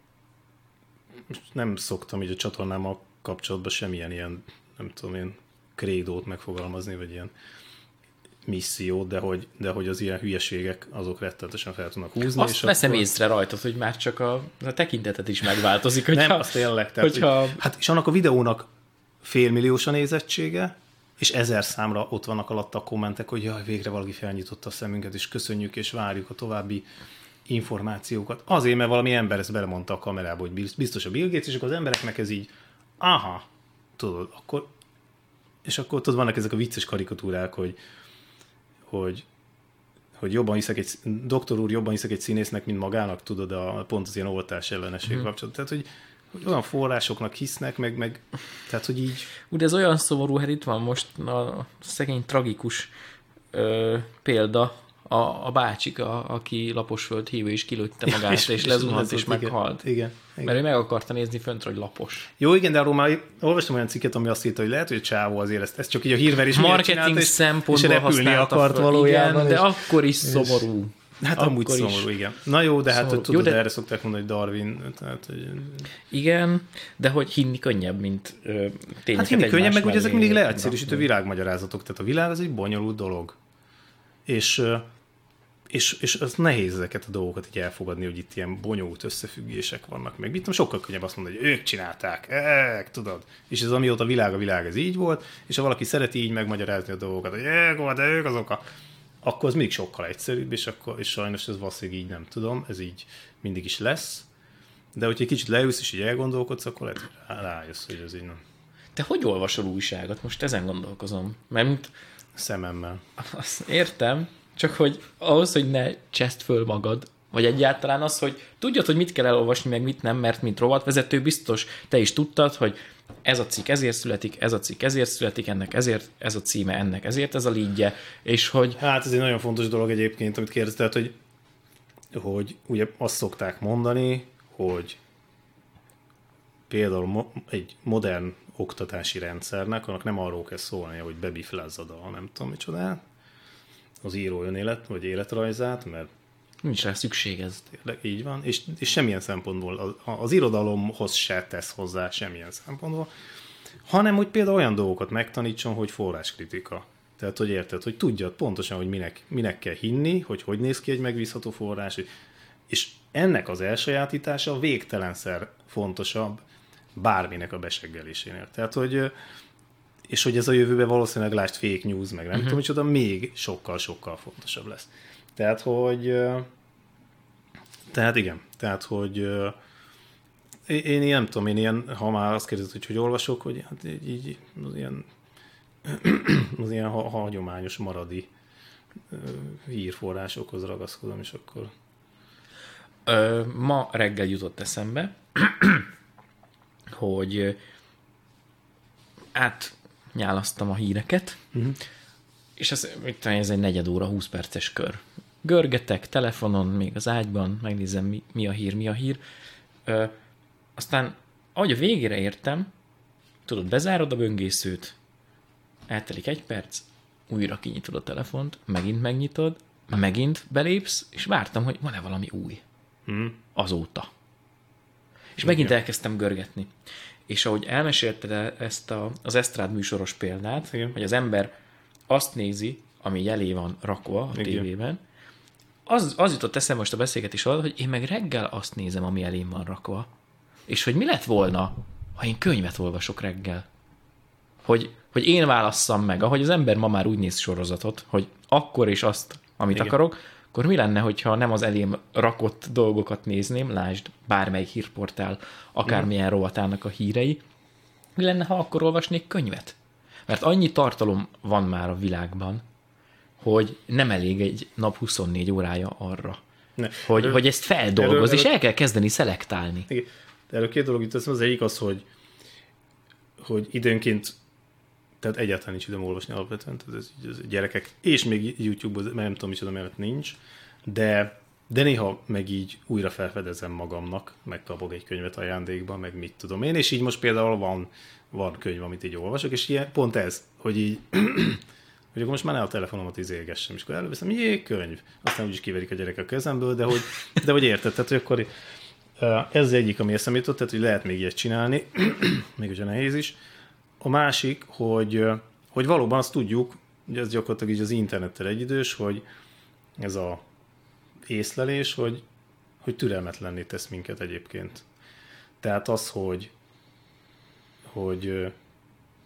nem szoktam így a csatornámmal kapcsolatban semmilyen ilyen, nem tudom én, krédót megfogalmazni, vagy ilyen missziót, de hogy, de hogy az ilyen hülyeségek azok rettenetesen fel tudnak húzni. Azt veszem akkor- észre rajtad, hogy már csak a, a tekinteted is megváltozik. Hogyha, Nem, az tényleg. Tehát, hogyha- hogy, hát és annak a videónak félmilliós a nézettsége, és ezer számra ott vannak alatta a kommentek, hogy jaj, végre valaki felnyitotta a szemünket, és köszönjük, és várjuk a további információkat. Azért, mert valami ember ezt belemondta a kamerába, hogy biztos a Bill Gates, és akkor az embereknek ez így, aha, tudod, akkor, és akkor tudod, vannak ezek a vicces karikatúrák, hogy, hogy hogy jobban hiszek egy, doktor úr, jobban hiszek egy színésznek, mint magának, tudod, a, pont az ilyen oltás ellenesség hmm. kapcsolatban. Tehát, hogy, hogy olyan forrásoknak hisznek, meg, meg tehát, hogy így, Ugye ez olyan szomorú, hát itt van most a szegény tragikus ö, példa, a, a bácsik, a, aki laposföld hívő is kilőtte magát, és, és, lezuhant, és meghalt. Igen, igen. Mert ő meg akarta nézni föntre, hogy lapos. Jó, igen, de arról már olvastam olyan cikket, ami azt írta, hogy lehet, hogy a csávó azért ezt, ezt csak így a hírverés Marketing csinálta, és- szempontból és repülni akart föl. valójában. Igen, de és- akkor is szomorú. Hát akkor amúgy is. szomorú, igen. Na jó, de hát Szomorú. tudod, Jó, de- erre szokták mondani, hogy Darwin, tehát, hogy... Igen, de hogy hinni könnyebb, mint ö, tényeket Hát hinni könnyebb, meg ugye ezek mindig leegyszerűsítő világmagyarázatok, tehát a világ az egy bonyolult dolog. És, és, és az nehéz ezeket a dolgokat így elfogadni, hogy itt ilyen bonyolult összefüggések vannak. Meg mit sokkal könnyebb azt mondani, hogy ők csinálták, ek, tudod. És ez amióta a világ a világ, ez így volt, és ha valaki szereti így megmagyarázni a dolgokat, hogy volt, de ők azok a akkor az még sokkal egyszerűbb, és, akkor, és sajnos ez valószínűleg így nem tudom, ez így mindig is lesz. De hogyha egy kicsit leülsz és így elgondolkodsz, akkor lehet, hogy rá- rájössz, hogy ez így nem Te hogy olvasol újságot? Most ezen gondolkozom. Mert szememmel. azt értem, csak hogy ahhoz, hogy ne cseszt föl magad, vagy egyáltalán az, hogy tudjad, hogy mit kell elolvasni, meg mit nem, mert mint rovatvezető biztos te is tudtad, hogy ez a cikk ezért születik, ez a cikk ezért születik, ennek ezért, ez a címe, ennek ezért ez a lídje, és hogy Hát ez egy nagyon fontos dolog egyébként, amit kérdezted, hogy, hogy ugye azt szokták mondani, hogy például mo- egy modern oktatási rendszernek, annak nem arról kell szólnia, hogy bebiflázzad a nem tudom micsoda, az író önélet, vagy életrajzát, mert nincs rá szükség ez. tényleg így van, és, és semmilyen szempontból az, az irodalomhoz se tesz hozzá semmilyen szempontból, hanem hogy például olyan dolgokat megtanítson, hogy forráskritika. Tehát, hogy érted, hogy tudjad pontosan, hogy minek, minek kell hinni, hogy hogy néz ki egy megbízható forrás, és ennek az elsajátítása végtelenszer fontosabb bárminek a beseggelésénél. Tehát, hogy és hogy ez a jövőben valószínűleg lásd fake news, meg nem uh-huh. tudom micsoda, még sokkal-sokkal fontosabb lesz. Tehát, hogy tehát igen, tehát, hogy én, én ilyen, nem tudom, én ilyen, ha már azt kérdezed, hogy hogy olvasok, hogy hát így, így az ilyen, az ilyen ha, hagyományos maradi hírforrásokhoz ragaszkodom, és akkor Ö, ma reggel jutott eszembe, hogy átnyálasztam a híreket, uh-huh. és ez, mit tudom, ez egy negyed óra, 20 perces kör. Görgetek telefonon, még az ágyban, megnézem, mi, mi a hír, mi a hír. Ö, aztán, ahogy a végére értem, tudod, bezárod a böngészőt, eltelik egy perc, újra kinyitod a telefont, megint megnyitod, megint belépsz, és vártam, hogy van-e valami új hm, azóta. És megint elkezdtem görgetni. és ahogy elmesélted ezt a, az Esztrád műsoros példát, Igen. hogy az ember azt nézi, ami elé van rakva a Igen. tévében, az, az jutott eszembe most a beszélgetés alatt, hogy én meg reggel azt nézem, ami elém van rakva. És hogy mi lett volna, ha én könyvet olvasok reggel? Hogy, hogy én válasszam meg, ahogy az ember ma már úgy néz sorozatot, hogy akkor és azt, amit Igen. Igen. akarok, akkor mi lenne, hogyha nem az elém rakott dolgokat nézném, lásd bármelyik hírportál, akármilyen rovatának a hírei, mi lenne, ha akkor olvasnék könyvet? Mert annyi tartalom van már a világban, hogy nem elég egy nap 24 órája arra, Ne. hogy, Erről- hogy ezt feldolgoz, erről- és el kell kezdeni szelektálni. Igen. Erről két dolog itt az egyik az, hogy, hogy időnként tehát egyáltalán nincs időm olvasni alapvetően, tehát ez, ez gyerekek, és még YouTube-ban, mert nem tudom micsoda mellett nincs, de, de néha meg így újra felfedezem magamnak, megkapok egy könyvet ajándékba, meg mit tudom én, és így most például van, van könyv, amit így olvasok, és ilyen, pont ez, hogy így hogy akkor most már ne a telefonomat izélgessem, és akkor előveszem, jé, könyv. Aztán úgyis kiverik a gyerek a kezemből, de hogy, de hogy érted, tehát hogy akkor ez egyik, ami eszembe jutott, tehát hogy lehet még ilyet csinálni, még hogyha nehéz is. A másik, hogy, hogy valóban azt tudjuk, hogy ez gyakorlatilag így az internettel egyidős, hogy ez a észlelés, hogy, hogy türelmetlenné tesz minket egyébként. Tehát az, hogy, hogy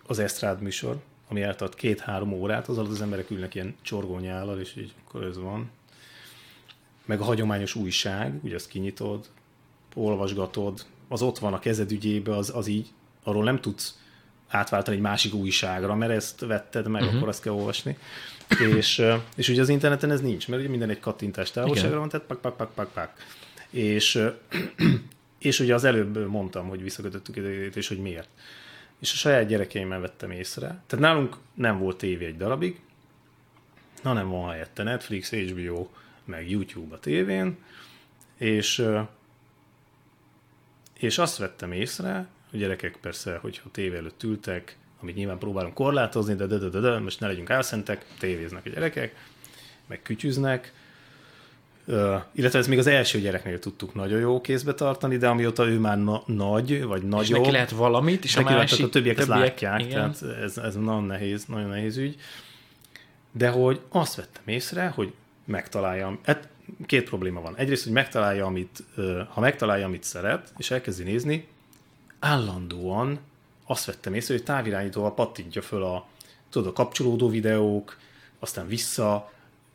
az Esztrád műsor, ami eltart két-három órát, az alatt az emberek ülnek ilyen csorgónyállal, és így akkor ez van. Meg a hagyományos újság, ugye azt kinyitod, olvasgatod, az ott van a kezed ügyébe, az, az így, arról nem tudsz átváltani egy másik újságra, mert ezt vetted meg, uh-huh. akkor azt kell olvasni. És, és ugye az interneten ez nincs, mert ugye minden egy kattintás távolságra van, tehát pak, pak, pak, pak, pak. És, és ugye az előbb mondtam, hogy visszakötöttük ide, és hogy miért. És a saját gyerekeimmel vettem észre. Tehát nálunk nem volt tévé egy darabig, hanem van helyette Netflix, HBO, meg YouTube a tévén, és, és azt vettem észre, a gyerekek persze, hogyha tévé előtt ültek, amit nyilván próbálunk korlátozni, de, de, de, de, de most ne legyünk álszentek, tévéznek a gyerekek, meg kütyüznek, illetve ez még az első gyereknél tudtuk nagyon jó kézbe tartani, de amióta ő már na- nagy, vagy És nagyobb, neki lehet valamit, és a neki másik... a többiek, ezt látják, igen. tehát ez, ez nagyon nehéz, nagyon nehéz ügy. De hogy azt vettem észre, hogy megtaláljam, hát két probléma van. Egyrészt, hogy megtalálja, amit, ha megtalálja, amit szeret, és elkezdi nézni, állandóan azt vettem észre, hogy távirányítóval pattintja föl a, tudod, a kapcsolódó videók, aztán vissza,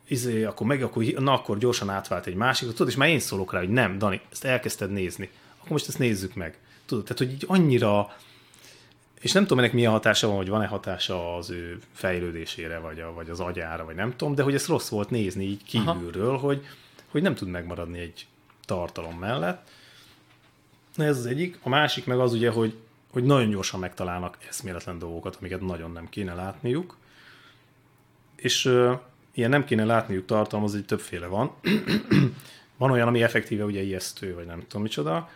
izé, akkor meg, akkor, na akkor gyorsan átvált egy másikra, tudod, és már én szólok rá, hogy nem, Dani, ezt elkezdted nézni. Akkor most ezt nézzük meg. Tudod, tehát, hogy így annyira, és nem tudom, ennek milyen hatása van, hogy van-e hatása az ő fejlődésére, vagy, a, vagy az agyára, vagy nem tudom, de hogy ez rossz volt nézni így kívülről, hogy, hogy nem tud megmaradni egy tartalom mellett. Na ez az egyik. A másik meg az ugye, hogy, hogy nagyon gyorsan megtalálnak eszméletlen dolgokat, amiket nagyon nem kéne látniuk. És ilyen nem kéne látniuk tartalmaz, hogy többféle van. van olyan, ami effektíve ugye ijesztő, vagy nem tudom micsoda.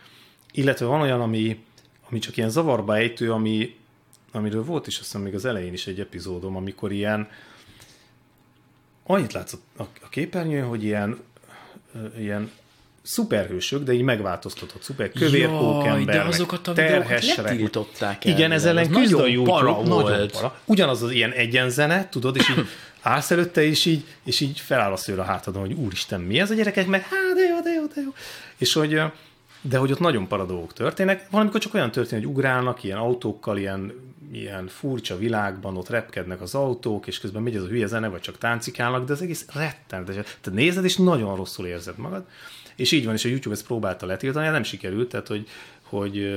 Illetve van olyan, ami, ami csak ilyen zavarba ejtő, ami, amiről volt is azt hiszem még az elején is egy epizódom, amikor ilyen annyit látszott a, képernyőn, hogy ilyen, ilyen szuperhősök, de így megváltoztatott szuper kövér pókember, de azokat a meg- letiltották el. igen, ez ellen küzd a YouTube, para nagyon para. Ugyanaz az ilyen egyenzene, tudod, és így állsz előtte, és így, és így feláll a szőr a hátadon, hogy úristen, mi ez a gyerekek, meg hát de jó, de jó, de jó. És hogy, de hogy ott nagyon para dolgok történnek. Valamikor csak olyan történik, hogy ugrálnak ilyen autókkal, ilyen, ilyen furcsa világban, ott repkednek az autók, és közben megy az a hülye zene, vagy csak táncikálnak, de az egész rettenetes. Tehát nézed, és nagyon rosszul érzed magad. És így van, és a YouTube ezt próbálta letiltani, de nem sikerült, tehát hogy, hogy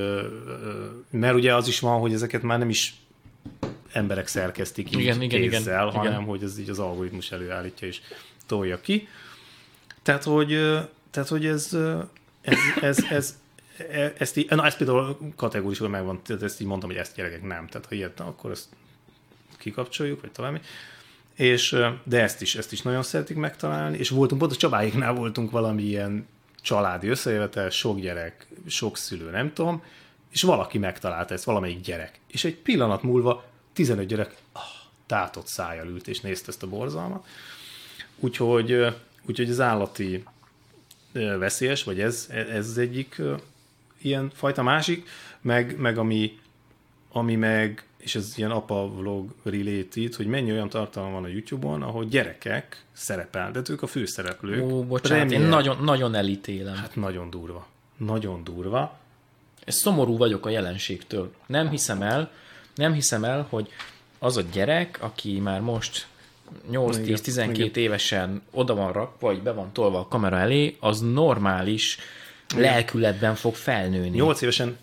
mert ugye az is van, hogy ezeket már nem is emberek szerkesztik így Igen, igen, igen, kézzel, igen. hanem hogy ez így az algoritmus előállítja és tolja ki. Tehát, hogy, tehát, hogy ez, ez, ez, ez, e- ezt így, na, ezt például kategórisul megvan, tehát ezt így mondtam, hogy ezt gyerekek nem. Tehát, ha ilyet, na, akkor ezt kikapcsoljuk, vagy mi. És, de ezt is, ezt is nagyon szeretik megtalálni, és voltunk, pont a Csabáiknál voltunk valami ilyen családi összejövetel, sok gyerek, sok szülő, nem tudom, és valaki megtalálta ezt, valamelyik gyerek. És egy pillanat múlva 15 gyerek ah, tátott szájjal ült, és nézte ezt a borzalmat. Úgyhogy, úgyhogy az állati veszélyes, vagy ez, ez az egyik ilyen fajta másik, meg, meg ami, ami meg, és ez ilyen apa vlog related, hogy mennyi olyan tartalom van a YouTube-on, ahol gyerekek szerepeltetők, a főszereplők. Ó, bocsánat, én nagyon, nagyon elítélem. Hát nagyon durva. Nagyon durva. Ez szomorú vagyok a jelenségtől. Nem hiszem el, nem hiszem el, hogy az a gyerek, aki már most 8-10-12 évesen oda van rak, vagy be van tolva a kamera elé, az normális lelkületben fog felnőni. 8 évesen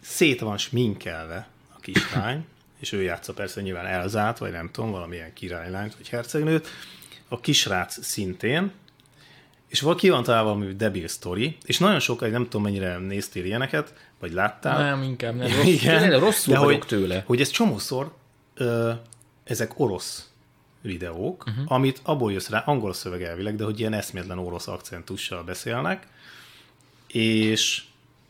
szét van sminkelve a kislány, és ő játsza persze nyilván Elzát, vagy nem tudom, valamilyen királylányt, vagy hercegnőt. A kisrác szintén, és valaki van találva valami debil story, és nagyon sokáig nem tudom mennyire néztél ilyeneket, vagy láttál. Nem, inkább nem. Rossz, Igen, rosszul de vagyok hogy, tőle. Hogy ez csomószor ö, ezek orosz videók, uh-huh. amit abból jössz rá, angol szöveg elvileg, de hogy ilyen eszméletlen orosz akcentussal beszélnek, és,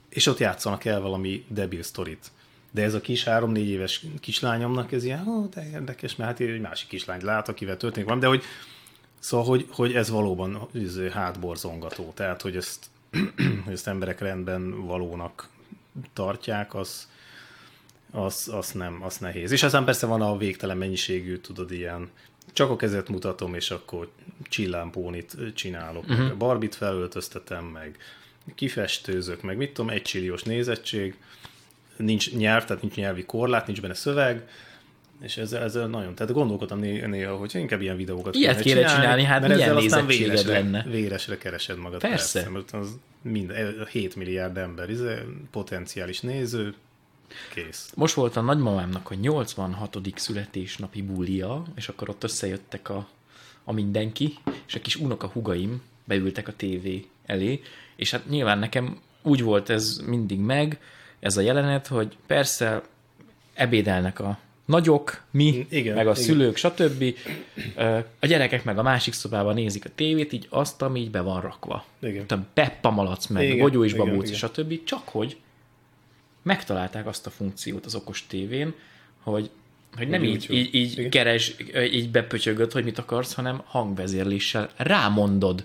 és ott játszanak el valami debil sztorit. De ez a kis három-négy éves kislányomnak ez ilyen, ó, de érdekes, mert hát egy másik kislányt lát, akivel történik van, de hogy Szóval, hogy, hogy ez valóban ez hátborzongató. Tehát, hogy ezt, hogy ezt emberek rendben valónak tartják, az, az, az, nem, az nehéz. És aztán persze van a végtelen mennyiségű, tudod, ilyen csak a kezet mutatom, és akkor csillámpónit csinálok, uh-huh. barbit felöltöztetem, meg kifestőzök, meg mit tudom, egy csilliós nézettség, nincs nyelv, tehát nincs nyelvi korlát, nincs benne szöveg, és ezzel, ezzel nagyon, tehát gondolkodtam né- néha, hogy inkább ilyen videókat Ilyet kéne csinálni, hát mert milyen ezzel véresre, lenne. véresre keresed magad. Persze. mert az mind, 7 milliárd ember, ez potenciális néző, kész. Most volt a nagymamámnak a 86. születésnapi bulia, és akkor ott összejöttek a, a mindenki, és a kis unoka hugaim beültek a tévé elé, és hát nyilván nekem úgy volt ez mindig meg, ez a jelenet, hogy persze ebédelnek a nagyok, mi, Igen, meg a igen. szülők, stb. A gyerekek meg a másik szobában nézik a tévét, így azt, ami így be van rakva. Igen. Tudom, Peppa Malac, meg Igen, Bogyó és Babóc, stb. Csak hogy megtalálták azt a funkciót az okos tévén, hogy, hogy nem így, így, így Igen. keres, így bepötyögöd, hogy mit akarsz, hanem hangvezérléssel rámondod.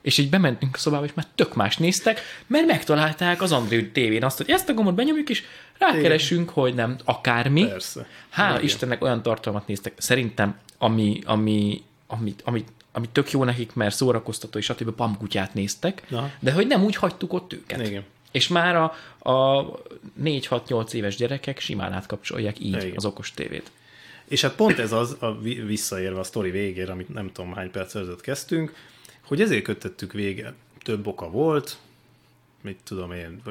És így bementünk a szobába, és már tök más néztek, mert megtalálták az Android tévén azt, hogy ezt a gombot benyomjuk, és rákeresünk, hogy nem, akármi. Persze. Hála Igen. Istennek olyan tartalmat néztek, szerintem, ami, ami, ami, ami, ami tök jó nekik, mert szórakoztató, és stb. pamkutyát néztek, Aha. de hogy nem úgy hagytuk ott őket. Igen. És már a, a 4-6-8 éves gyerekek simán átkapcsolják így Igen. az okos tévét. És hát pont ez az, a vi- visszaérve a sztori végére, amit nem tudom hány perc előtt kezdtünk, hogy ezért kötöttük vége. Több oka volt, mit tudom én,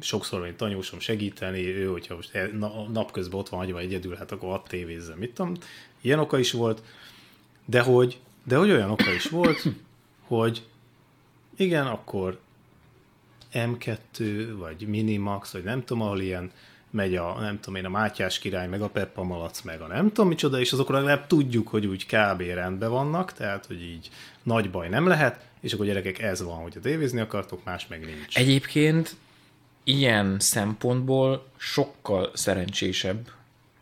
sokszor mint anyósom segíteni, ő, hogyha most e- na- napközben ott van hagyva egyedül, hát akkor hadd tévézzen, mit tudom. Ilyen oka is volt, de hogy, de hogy olyan oka is volt, hogy igen, akkor M2, vagy Minimax, vagy nem tudom, ahol ilyen megy a, nem tudom én, a Mátyás király, meg a Peppa Malac, meg a nem tudom micsoda, és azokra legalább tudjuk, hogy úgy kb. rendben vannak, tehát, hogy így nagy baj nem lehet, és akkor gyerekek, ez van, hogyha tévézni akartok, más meg nincs. Egyébként ilyen szempontból sokkal szerencsésebb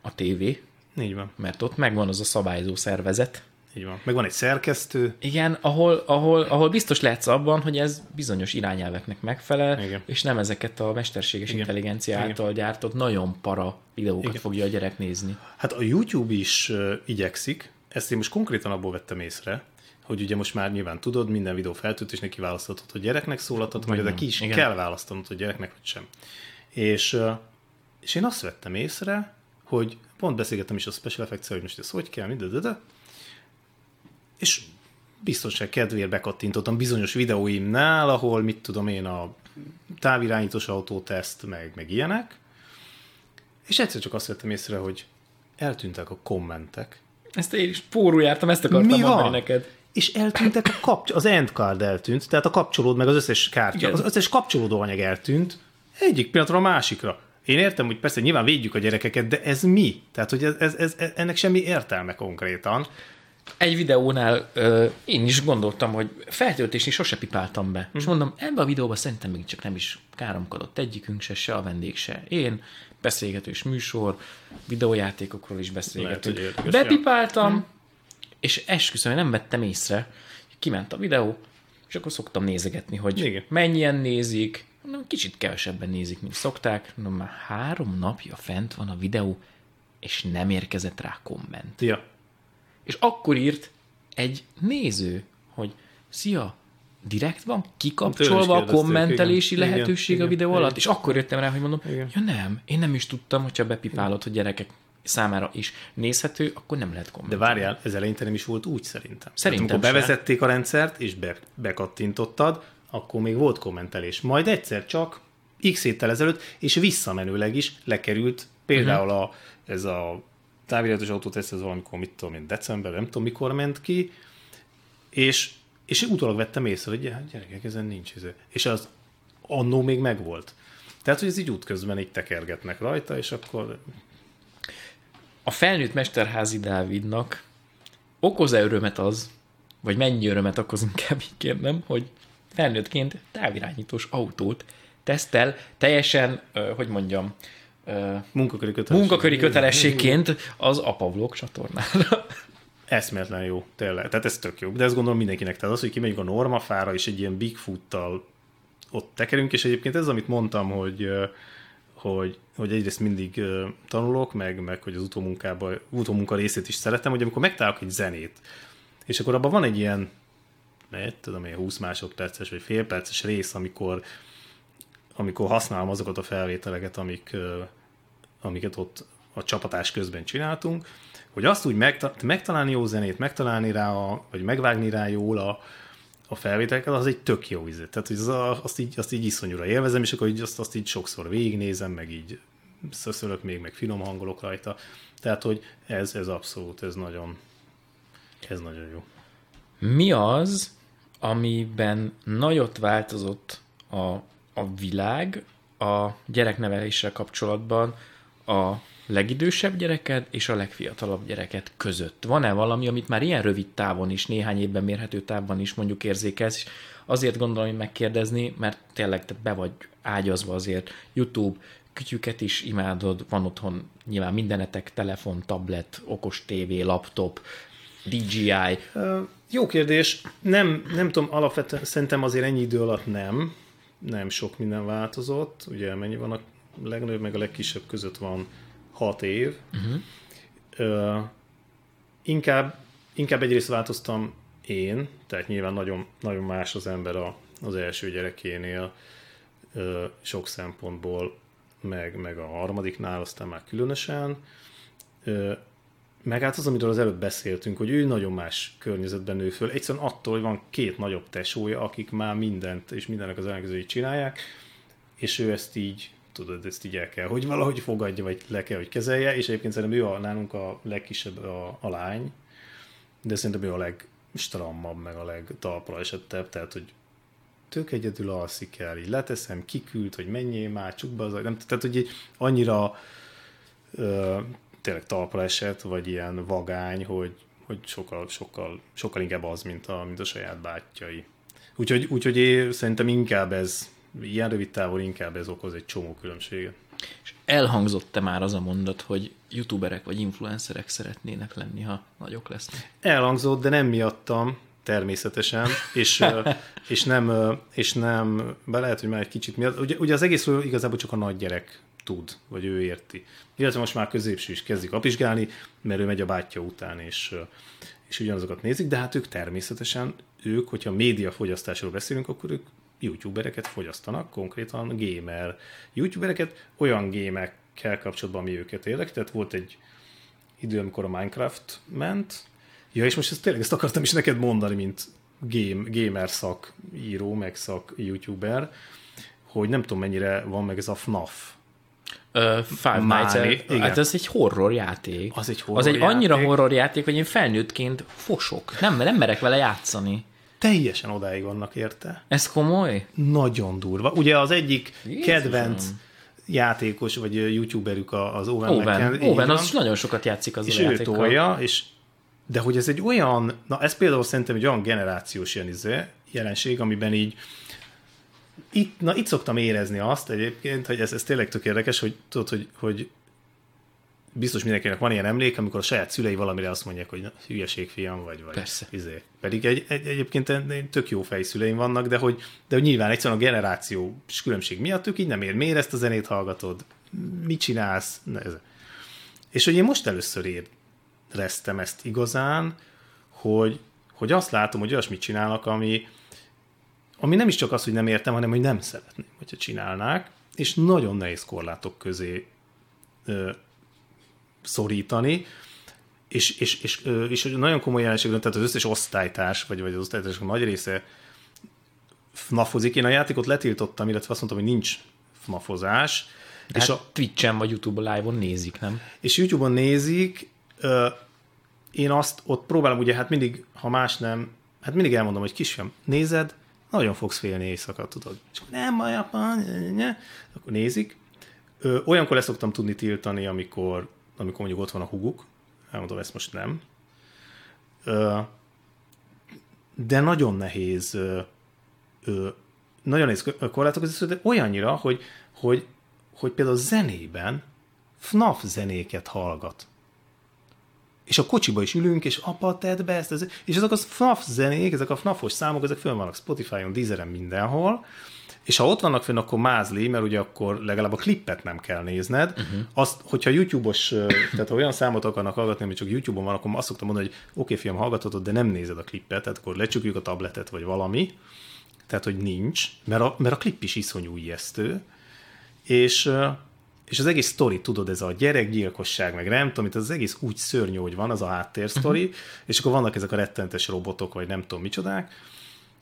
a tévé, Így van, mert ott megvan az a szabályzó szervezet. Így van. Meg van egy szerkesztő, Igen, ahol, ahol, ahol biztos lehetsz abban, hogy ez bizonyos irányelveknek megfelel, Igen. és nem ezeket a mesterséges Igen. intelligencia Igen. által gyártott nagyon para videókat Igen. fogja a gyerek nézni. Hát a YouTube is uh, igyekszik, ezt én most konkrétan abból vettem észre, hogy ugye most már nyilván tudod, minden videó feltöltésnél kiválaszthatod, hogy gyereknek szólaltat, vagy de ki is Igen. kell választanod, hogy gyereknek vagy sem. És, uh, és én azt vettem észre, hogy pont beszélgettem is a Special effects hogy most ez hogy kell, de, és biztonság kedvéért bekattintottam bizonyos videóimnál, ahol mit tudom én, a távirányítós autóteszt, meg, meg ilyenek, és egyszer csak azt vettem észre, hogy eltűntek a kommentek. Ezt én is pórul jártam, ezt akartam Mi mondani van? neked. És eltűntek a kapcs- az endcard eltűnt, tehát a kapcsolód meg az összes kártya, Igen. az összes kapcsolódó anyag eltűnt, egyik pillanatra a másikra. Én értem, hogy persze nyilván védjük a gyerekeket, de ez mi? Tehát, hogy ez, ez, ez, ennek semmi értelme konkrétan. Egy videónál ö, én is gondoltam, hogy feltöltésni sose pipáltam be. Mhm. És mondom, ebbe a videóba szerintem még csak nem is káromkodott egyikünk se, se a vendég se. Én, beszélgetős műsor, videójátékokról is beszélgetünk. érdekes, Bepipáltam, Mhm. és esküszöm, hogy nem vettem észre. Kiment a videó, és akkor szoktam nézegetni, hogy Igen. mennyien nézik, Mondom, kicsit kevesebben nézik, mint szokták. Mondom, már három napja fent van a videó, és nem érkezett rá komment. Ja. És akkor írt egy néző, hogy szia, direkt van kikapcsolva a kommentelési igen. lehetőség Igen, a videó igen, alatt, és akkor jöttem rá, hogy mondom, Igen. ja nem, én nem is tudtam, hogyha bepipálod, hogy gyerekek számára is nézhető, akkor nem lehet De kommentelni. várjál, ez eleinte nem is volt úgy szerintem. Szerintem Tehát, amikor bevezették a rendszert, és be, bekattintottad, akkor még volt kommentelés. Majd egyszer csak x héttel ezelőtt, és visszamenőleg is lekerült például a, ez a táviratos autóteszt, ez valamikor, mit tudom én, december, nem tudom mikor ment ki, és, és utólag vettem észre, hogy "Ja, gyerekek, ezen nincs ez. És az annó még megvolt. Tehát, hogy ez így útközben így tekergetnek rajta, és akkor A felnőtt Mesterházi Dávidnak okoz-e örömet az, vagy mennyi örömet okoz inkább így kérdem, hogy felnőttként távirányítós autót tesztel, teljesen, hogy mondjam, munkaköri kötelesség. munkaköri kötelességként az Apavlog csatornára. Eszméletlen jó, tényleg. Tehát ez tök jó. De ezt gondolom mindenkinek. Tehát az, hogy kimegyünk a normafára, és egy ilyen Bigfoot-tal ott tekerünk, és egyébként ez, amit mondtam, hogy, hogy, hogy egyrészt mindig tanulok, meg, meg hogy az utómunkában, utómunka részét is szeretem, hogy amikor megtalálok egy zenét, és akkor abban van egy ilyen, ne, tudom én, 20 másodperces vagy fél perces rész, amikor, amikor használom azokat a felvételeket, amik, amiket ott a csapatás közben csináltunk, hogy azt úgy megta- megtalálni jó zenét, megtalálni rá, a, vagy megvágni rá jól a, a felvételeket, az egy tök jó ízét. Tehát hogy az azt, így, azt így iszonyúra élvezem, és akkor így, azt, azt így sokszor végignézem, meg így szöszölök még, meg finom hangolok rajta. Tehát, hogy ez, ez abszolút, ez nagyon, ez nagyon jó. Mi az, amiben nagyot változott a, a világ a gyerekneveléssel kapcsolatban a legidősebb gyereked és a legfiatalabb gyereket között? Van-e valami, amit már ilyen rövid távon is, néhány évben mérhető távban is mondjuk érzékelsz? Azért gondolom, hogy megkérdezni, mert tényleg te be vagy ágyazva azért YouTube, kütyüket is imádod, van otthon nyilván mindenetek, telefon, tablet, okos tévé, laptop, DJI, Jó kérdés. Nem, nem tudom, alapvetően szerintem azért ennyi idő alatt nem. Nem sok minden változott. Ugye mennyi van a legnagyobb, meg a legkisebb között van 6 év. Uh-huh. Ö, inkább, inkább egyrészt változtam én, tehát nyilván nagyon, nagyon más az ember a, az első gyerekénél ö, sok szempontból, meg, meg a harmadiknál, aztán már különösen. Ö, meg hát az, amiről az előbb beszéltünk, hogy ő nagyon más környezetben nő föl. Egyszerűen attól, hogy van két nagyobb tesója, akik már mindent és mindennek az ellenkezőjét csinálják, és ő ezt így, tudod, ezt így el kell, hogy valahogy fogadja, vagy le kell, hogy kezelje, és egyébként szerintem ő a, nálunk a legkisebb a, a lány, de szerintem ő a legstrammabb, meg a legtalpra esettebb, tehát, hogy tök egyedül alszik el, így leteszem, kiküld, hogy menjél már, csuk be az, nem, tehát, hogy annyira tényleg talpra esett, vagy ilyen vagány, hogy, hogy sokkal, sokkal, sokkal inkább az, mint a, mint a saját bátyjai. Úgyhogy, úgyhogy én szerintem inkább ez, ilyen rövid távol inkább ez okoz egy csomó különbséget. És elhangzott-e már az a mondat, hogy youtuberek vagy influencerek szeretnének lenni, ha nagyok lesznek? Elhangzott, de nem miattam, természetesen, és, és nem, és nem, be lehet, hogy már egy kicsit miatt, ugye, ugye az egészről igazából csak a nagy gyerek tud, vagy ő érti. Illetve most már középső is kezdik apizsgálni, mert ő megy a bátyja után, és, és ugyanazokat nézik, de hát ők természetesen, ők, hogyha médiafogyasztásról beszélünk, akkor ők youtubereket fogyasztanak, konkrétan gamer youtubereket, olyan gémekkel kapcsolatban, ami őket érdekel. Tehát volt egy idő, amikor a Minecraft ment. Ja, és most ezt tényleg ezt akartam is neked mondani, mint game, gamer szakíró, meg szak youtuber, hogy nem tudom mennyire van meg ez a FNAF. Uh, Five Nights at, igen. Hát ez egy horror játék. Az egy Az horror egy annyira játék. horror játék, hogy én felnőttként fosok. Nem, nem merek vele játszani. Teljesen odáig vannak érte. Ez komoly? Nagyon durva. Ugye az egyik Jézusom. kedvenc játékos, vagy youtuberük az Owen, Owen, McKen- Owen az nagyon sokat játszik az és a ő tolja, és de hogy ez egy olyan, na ez például szerintem egy olyan generációs ilyen izé, jelenség, amiben így itt, na itt szoktam érezni azt egyébként, hogy ez, ez tényleg tök érdekes, hogy tudod, hogy, hogy biztos mindenkinek van ilyen emlék, amikor a saját szülei valamire azt mondják, hogy na, hülyeség fiam vagy, vagy. Persze. Izé. Pedig egy, egy, egyébként tök jó fejszüleim vannak, de hogy, de hogy nyilván egyszerűen a generáció különbség miatt ők így nem ér. Miért ezt a zenét hallgatod? Mit csinálsz? Ne, ez. És hogy én most először éreztem ezt igazán, hogy, hogy azt látom, hogy olyasmit csinálnak, ami, ami nem is csak az, hogy nem értem, hanem hogy nem szeretném, hogyha csinálnák, és nagyon nehéz korlátok közé ö, szorítani, és, és, és, ö, és nagyon komoly jelenség, tehát az összes osztálytárs, vagy, vagy az osztálytársok nagy része FNAFozik. Én a játékot letiltottam, illetve azt mondtam, hogy nincs FNAFozás. De és hát a Twitch-en vagy YouTube live-on nézik, nem? És YouTube-on nézik, ö, én azt ott próbálom, ugye hát mindig, ha más nem, hát mindig elmondom, hogy kisfiam, nézed, nagyon fogsz félni éjszaka, tudod. És nem baj, apa, akkor nézik. Ö, olyankor leszoktam tudni tiltani, amikor, amikor mondjuk ott van a huguk, elmondom, ezt most nem. Ö, de nagyon nehéz ö, ö, nagyon nehéz korlátokat, de olyannyira, hogy, hogy, hogy például zenében FNAF zenéket hallgat és a kocsiba is ülünk, és apa, tedd be ezt, ez, és ezek a FNAF zenék, ezek a FNAF-os számok, ezek föl vannak Spotify-on, Deezeren, mindenhol, és ha ott vannak fönn, akkor mázli, mert ugye akkor legalább a klippet nem kell nézned. Uh-huh. Azt, hogyha YouTube-os, tehát ha olyan számot akarnak hallgatni, ami csak YouTube-on van, akkor azt szoktam mondani, hogy oké, okay, fiam, hallgathatod, de nem nézed a klippet, tehát akkor lecsukjuk a tabletet, vagy valami. Tehát, hogy nincs, mert a, mert a klip is iszonyú ijesztő. És és az egész sztori, tudod, ez a gyerekgyilkosság, meg nem tudom, itt az egész úgy szörnyű, hogy van, az a háttér sztori, uh-huh. és akkor vannak ezek a rettentes robotok, vagy nem tudom micsodák.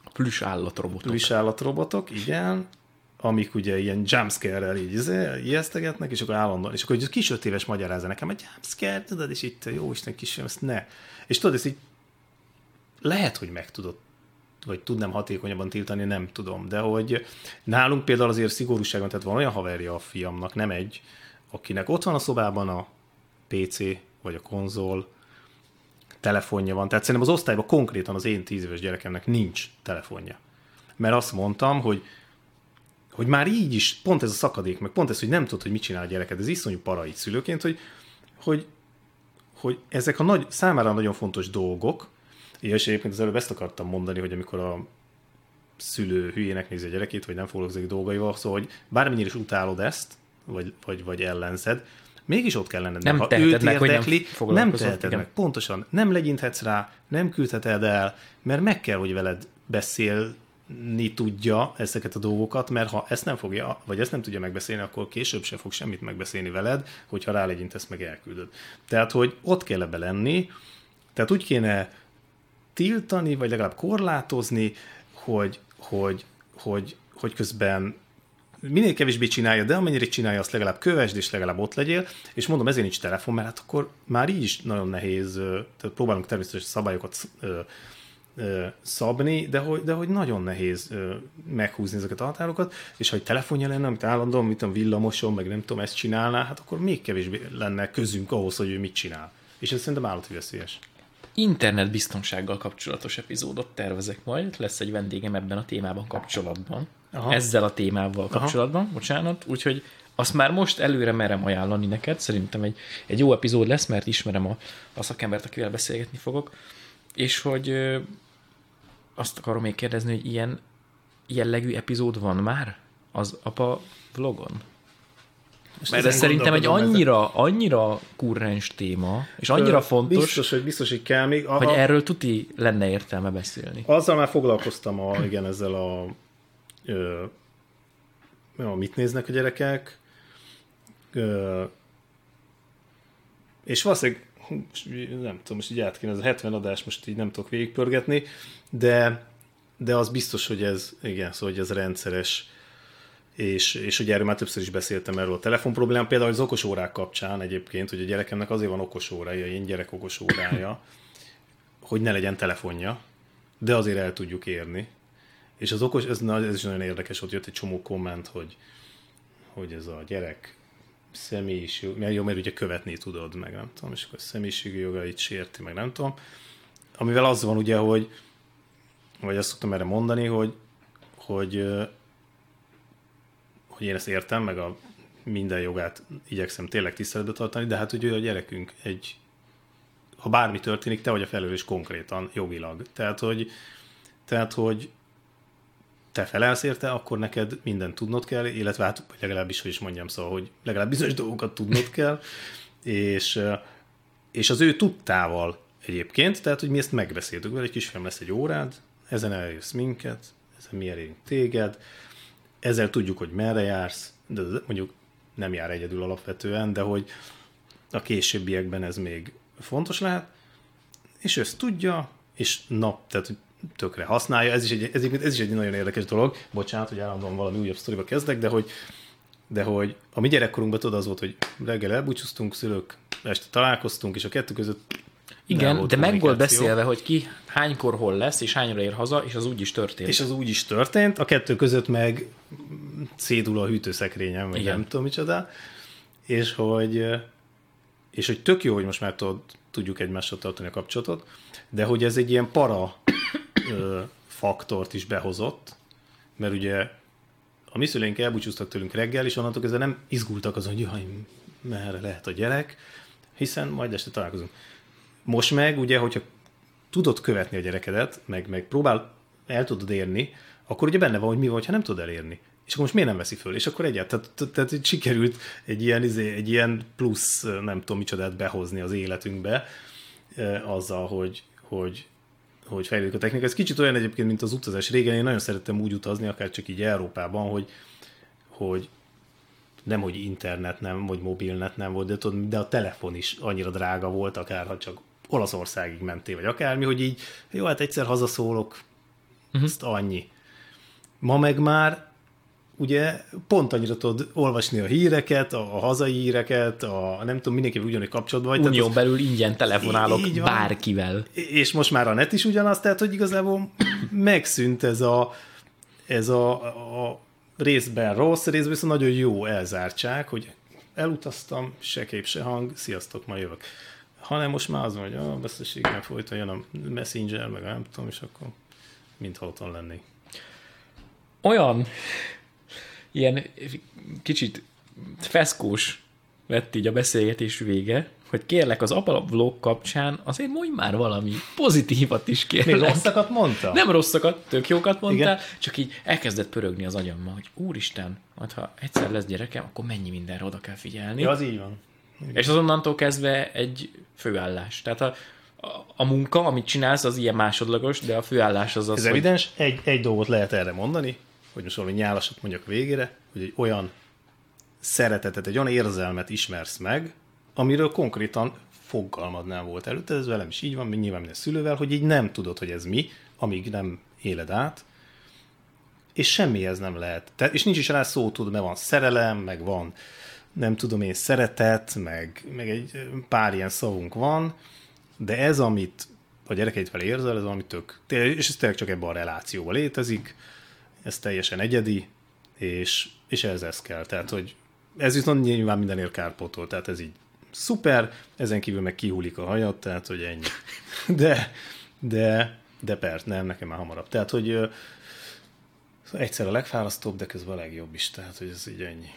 A plüss állatrobotok. Plüss állatrobotok, igen, amik ugye ilyen jumpscare-rel így izé, ijesztegetnek, és akkor állandóan, és akkor egy kis öt éves magyarázza nekem, hogy jumpscare, tudod, és itt, jó Isten kisfiam, ezt ne. És tudod, ez így lehet, hogy meg tudod vagy tudnám hatékonyabban tiltani, nem tudom. De hogy nálunk például azért szigorúságon, tehát van olyan haverja a fiamnak, nem egy, akinek ott van a szobában a PC, vagy a konzol, telefonja van. Tehát szerintem az osztályban konkrétan az én tíz éves gyerekemnek nincs telefonja. Mert azt mondtam, hogy hogy már így is, pont ez a szakadék, meg pont ez, hogy nem tudod, hogy mit csinál a gyereked, ez iszonyú parai szülőként, hogy, hogy, hogy ezek a nagy, számára nagyon fontos dolgok, Ja, és egyébként az előbb ezt akartam mondani, hogy amikor a szülő hülyének nézi a gyerekét, vagy nem foglalkozik dolgaival, szóval, hogy bármennyire is utálod ezt, vagy, vagy, vagy ellenzed, mégis ott kell lenned. Nem ha őt meg, érdekli, hogy nem, nem teheted igen. meg. Pontosan. Nem legyinthetsz rá, nem küldheted el, mert meg kell, hogy veled beszélni tudja ezeket a dolgokat, mert ha ezt nem fogja, vagy ezt nem tudja megbeszélni, akkor később sem fog semmit megbeszélni veled, hogyha rálegyintesz, meg elküldöd. Tehát, hogy ott kell ebbe lenni, tehát úgy kéne tiltani, vagy legalább korlátozni, hogy, hogy, hogy, hogy közben minél kevésbé csinálja, de amennyire csinálja, azt legalább kövesd, és legalább ott legyél, és mondom, ezért nincs telefon, mert hát akkor már így is nagyon nehéz, tehát próbálunk természetesen szabályokat szabni, de hogy, de hogy nagyon nehéz meghúzni ezeket a határokat, és ha egy telefonja lenne, amit állandóan, mit tudom, villamoson, meg nem tudom, ezt csinálná, hát akkor még kevésbé lenne közünk ahhoz, hogy ő mit csinál. És ez szerintem állati veszélyes internetbiztonsággal kapcsolatos epizódot tervezek majd, lesz egy vendégem ebben a témában kapcsolatban. Aha. Ezzel a témával kapcsolatban, Aha. bocsánat, úgyhogy azt már most előre merem ajánlani neked, szerintem egy, egy jó epizód lesz, mert ismerem a, a szakembert, akivel beszélgetni fogok, és hogy ö, azt akarom még kérdezni, hogy ilyen jellegű epizód van már az apa vlogon? Mert ez szerintem egy annyira, ezen. annyira kurrens téma, és annyira fontos, biztos, hogy biztos, hogy kell még. Aha, hogy erről tuti lenne értelme beszélni. Azzal már foglalkoztam a, igen, ezzel a, ö, ö, mit néznek a gyerekek, ö, és valószínűleg nem tudom, most így át kéne, ez a 70 adás most így nem tudok végigpörgetni, de, de az biztos, hogy ez, igen, szóval hogy ez rendszeres és, és ugye erről már többször is beszéltem erről a telefon problémám, például az okos órák kapcsán egyébként, hogy a gyerekemnek azért van okos órája, én gyerek okos órája, hogy ne legyen telefonja, de azért el tudjuk érni. És az okos, ez, ez is nagyon érdekes, ott jött egy csomó komment, hogy, hogy ez a gyerek személyiség, mert jó, mert ugye követni tudod, meg nem tudom, és akkor a személyiségi jogait sérti, meg nem tudom. Amivel az van ugye, hogy, vagy azt szoktam erre mondani, hogy, hogy hogy én ezt értem, meg a minden jogát igyekszem tényleg tiszteletbe tartani, de hát ugye a gyerekünk egy, ha bármi történik, te vagy a felelős konkrétan, jogilag. Tehát, hogy, tehát, hogy te felelsz érte, akkor neked mindent tudnod kell, illetve hát legalábbis, hogy is mondjam, szóval, hogy legalább bizonyos dolgokat tudnod kell, és, és az ő tudtával egyébként, tehát, hogy mi ezt megbeszéltük vele, egy kisfiam lesz egy órád, ezen eljössz minket, ezen mi elérünk téged, ezzel tudjuk, hogy merre jársz, de mondjuk nem jár egyedül alapvetően, de hogy a későbbiekben ez még fontos lehet, és ezt tudja, és nap, tehát tökre használja, ez is egy, ez, ez is egy nagyon érdekes dolog, bocsánat, hogy állandóan valami újabb sztoriba kezdek, de hogy, de hogy a mi gyerekkorunkban tudod az volt, hogy reggel elbúcsúztunk, szülők, este találkoztunk, és a kettő között igen, de meg volt beszélve, hogy ki hánykor hol lesz, és hányra ér haza, és az úgy is történt. És az úgy is történt, a kettő között meg szédul a hűtőszekrényem, vagy Igen. nem tudom micsoda, és hogy, és hogy tök jó, hogy most már tudod, tudjuk egymással tartani a kapcsolatot, de hogy ez egy ilyen para ö, faktort is behozott, mert ugye a mi szüleink elbúcsúztak tőlünk reggel, és onnantól kezdve nem izgultak azon, hogy jaj, merre lehet a gyerek, hiszen majd este találkozunk. Most meg, ugye, hogyha tudod követni a gyerekedet, meg, meg próbál, el tudod érni, akkor ugye benne van, hogy mi van, ha nem tudod elérni. És akkor most miért nem veszi föl? És akkor egyáltalán, tehát, tehát, sikerült egy ilyen, izé, egy ilyen plusz, nem tudom micsodát behozni az életünkbe, azzal, hogy, hogy, hogy fejlődik a technika. Ez kicsit olyan egyébként, mint az utazás. Régen én nagyon szerettem úgy utazni, akár csak így Európában, hogy, hogy nem, hogy internet nem, vagy mobilnet nem volt, de, tudod, de a telefon is annyira drága volt, akár ha csak Olaszországig mentél, vagy akármi, hogy így, jó, hát egyszer hazaszólok, uh-huh. ezt annyi. Ma meg már ugye pont annyira tudod olvasni a híreket, a, a hazai híreket, a nem tudom, mindenki ugyanúgy kapcsolatban vagy. Unión belül ingyen telefonálok így bárkivel. És most már a net is ugyanaz, tehát hogy igazából megszűnt ez a, ez a, a részben rossz, részben viszont nagyon jó elzártság, hogy elutaztam, se kép, se hang, sziasztok, ma jövök hanem most már az van, hogy a veszteségben folyton jön a Messenger, meg nem tudom, és akkor mintha otthon lennék. Olyan ilyen kicsit feszkós lett így a beszélgetés vége, hogy kérlek az Apple vlog kapcsán azért mondj már valami pozitívat is kérlek. Mi rosszakat mondta? Nem rosszakat, tök jókat mondtál, Igen? csak így elkezdett pörögni az agyammal, hogy úristen, majd ha egyszer lesz gyerekem, akkor mennyi mindenre oda kell figyelni. Ja, az így van. Igen. És azonnantól kezdve egy főállás. Tehát a, a, a munka, amit csinálsz, az ilyen másodlagos, de a főállás az az, Ez hogy... evidens. Egy, egy dolgot lehet erre mondani, hogy most valami nyálasat mondjak végére, hogy egy olyan szeretetet, egy olyan érzelmet ismersz meg, amiről konkrétan fogalmad nem volt előtte, ez velem is így van, nyilván minden szülővel, hogy így nem tudod, hogy ez mi, amíg nem éled át, és semmihez nem lehet. Tehát, és nincs is rá szó, tudod, mert van szerelem, meg van nem tudom én, szeretet, meg, meg egy pár ilyen szavunk van, de ez, amit a gyerekeidvel érzel, ez ami tök, és ez tényleg csak ebben a relációban létezik, ez teljesen egyedi, és, és ez ez kell. Tehát, hogy ez viszont nyilván mindenért kárpótol, tehát ez így szuper, ezen kívül meg kihullik a hajat, tehát, hogy ennyi. De, de, de persze, nem, nekem már hamarabb. Tehát, hogy egyszer a legfárasztóbb, de közben a legjobb is, tehát, hogy ez így ennyi.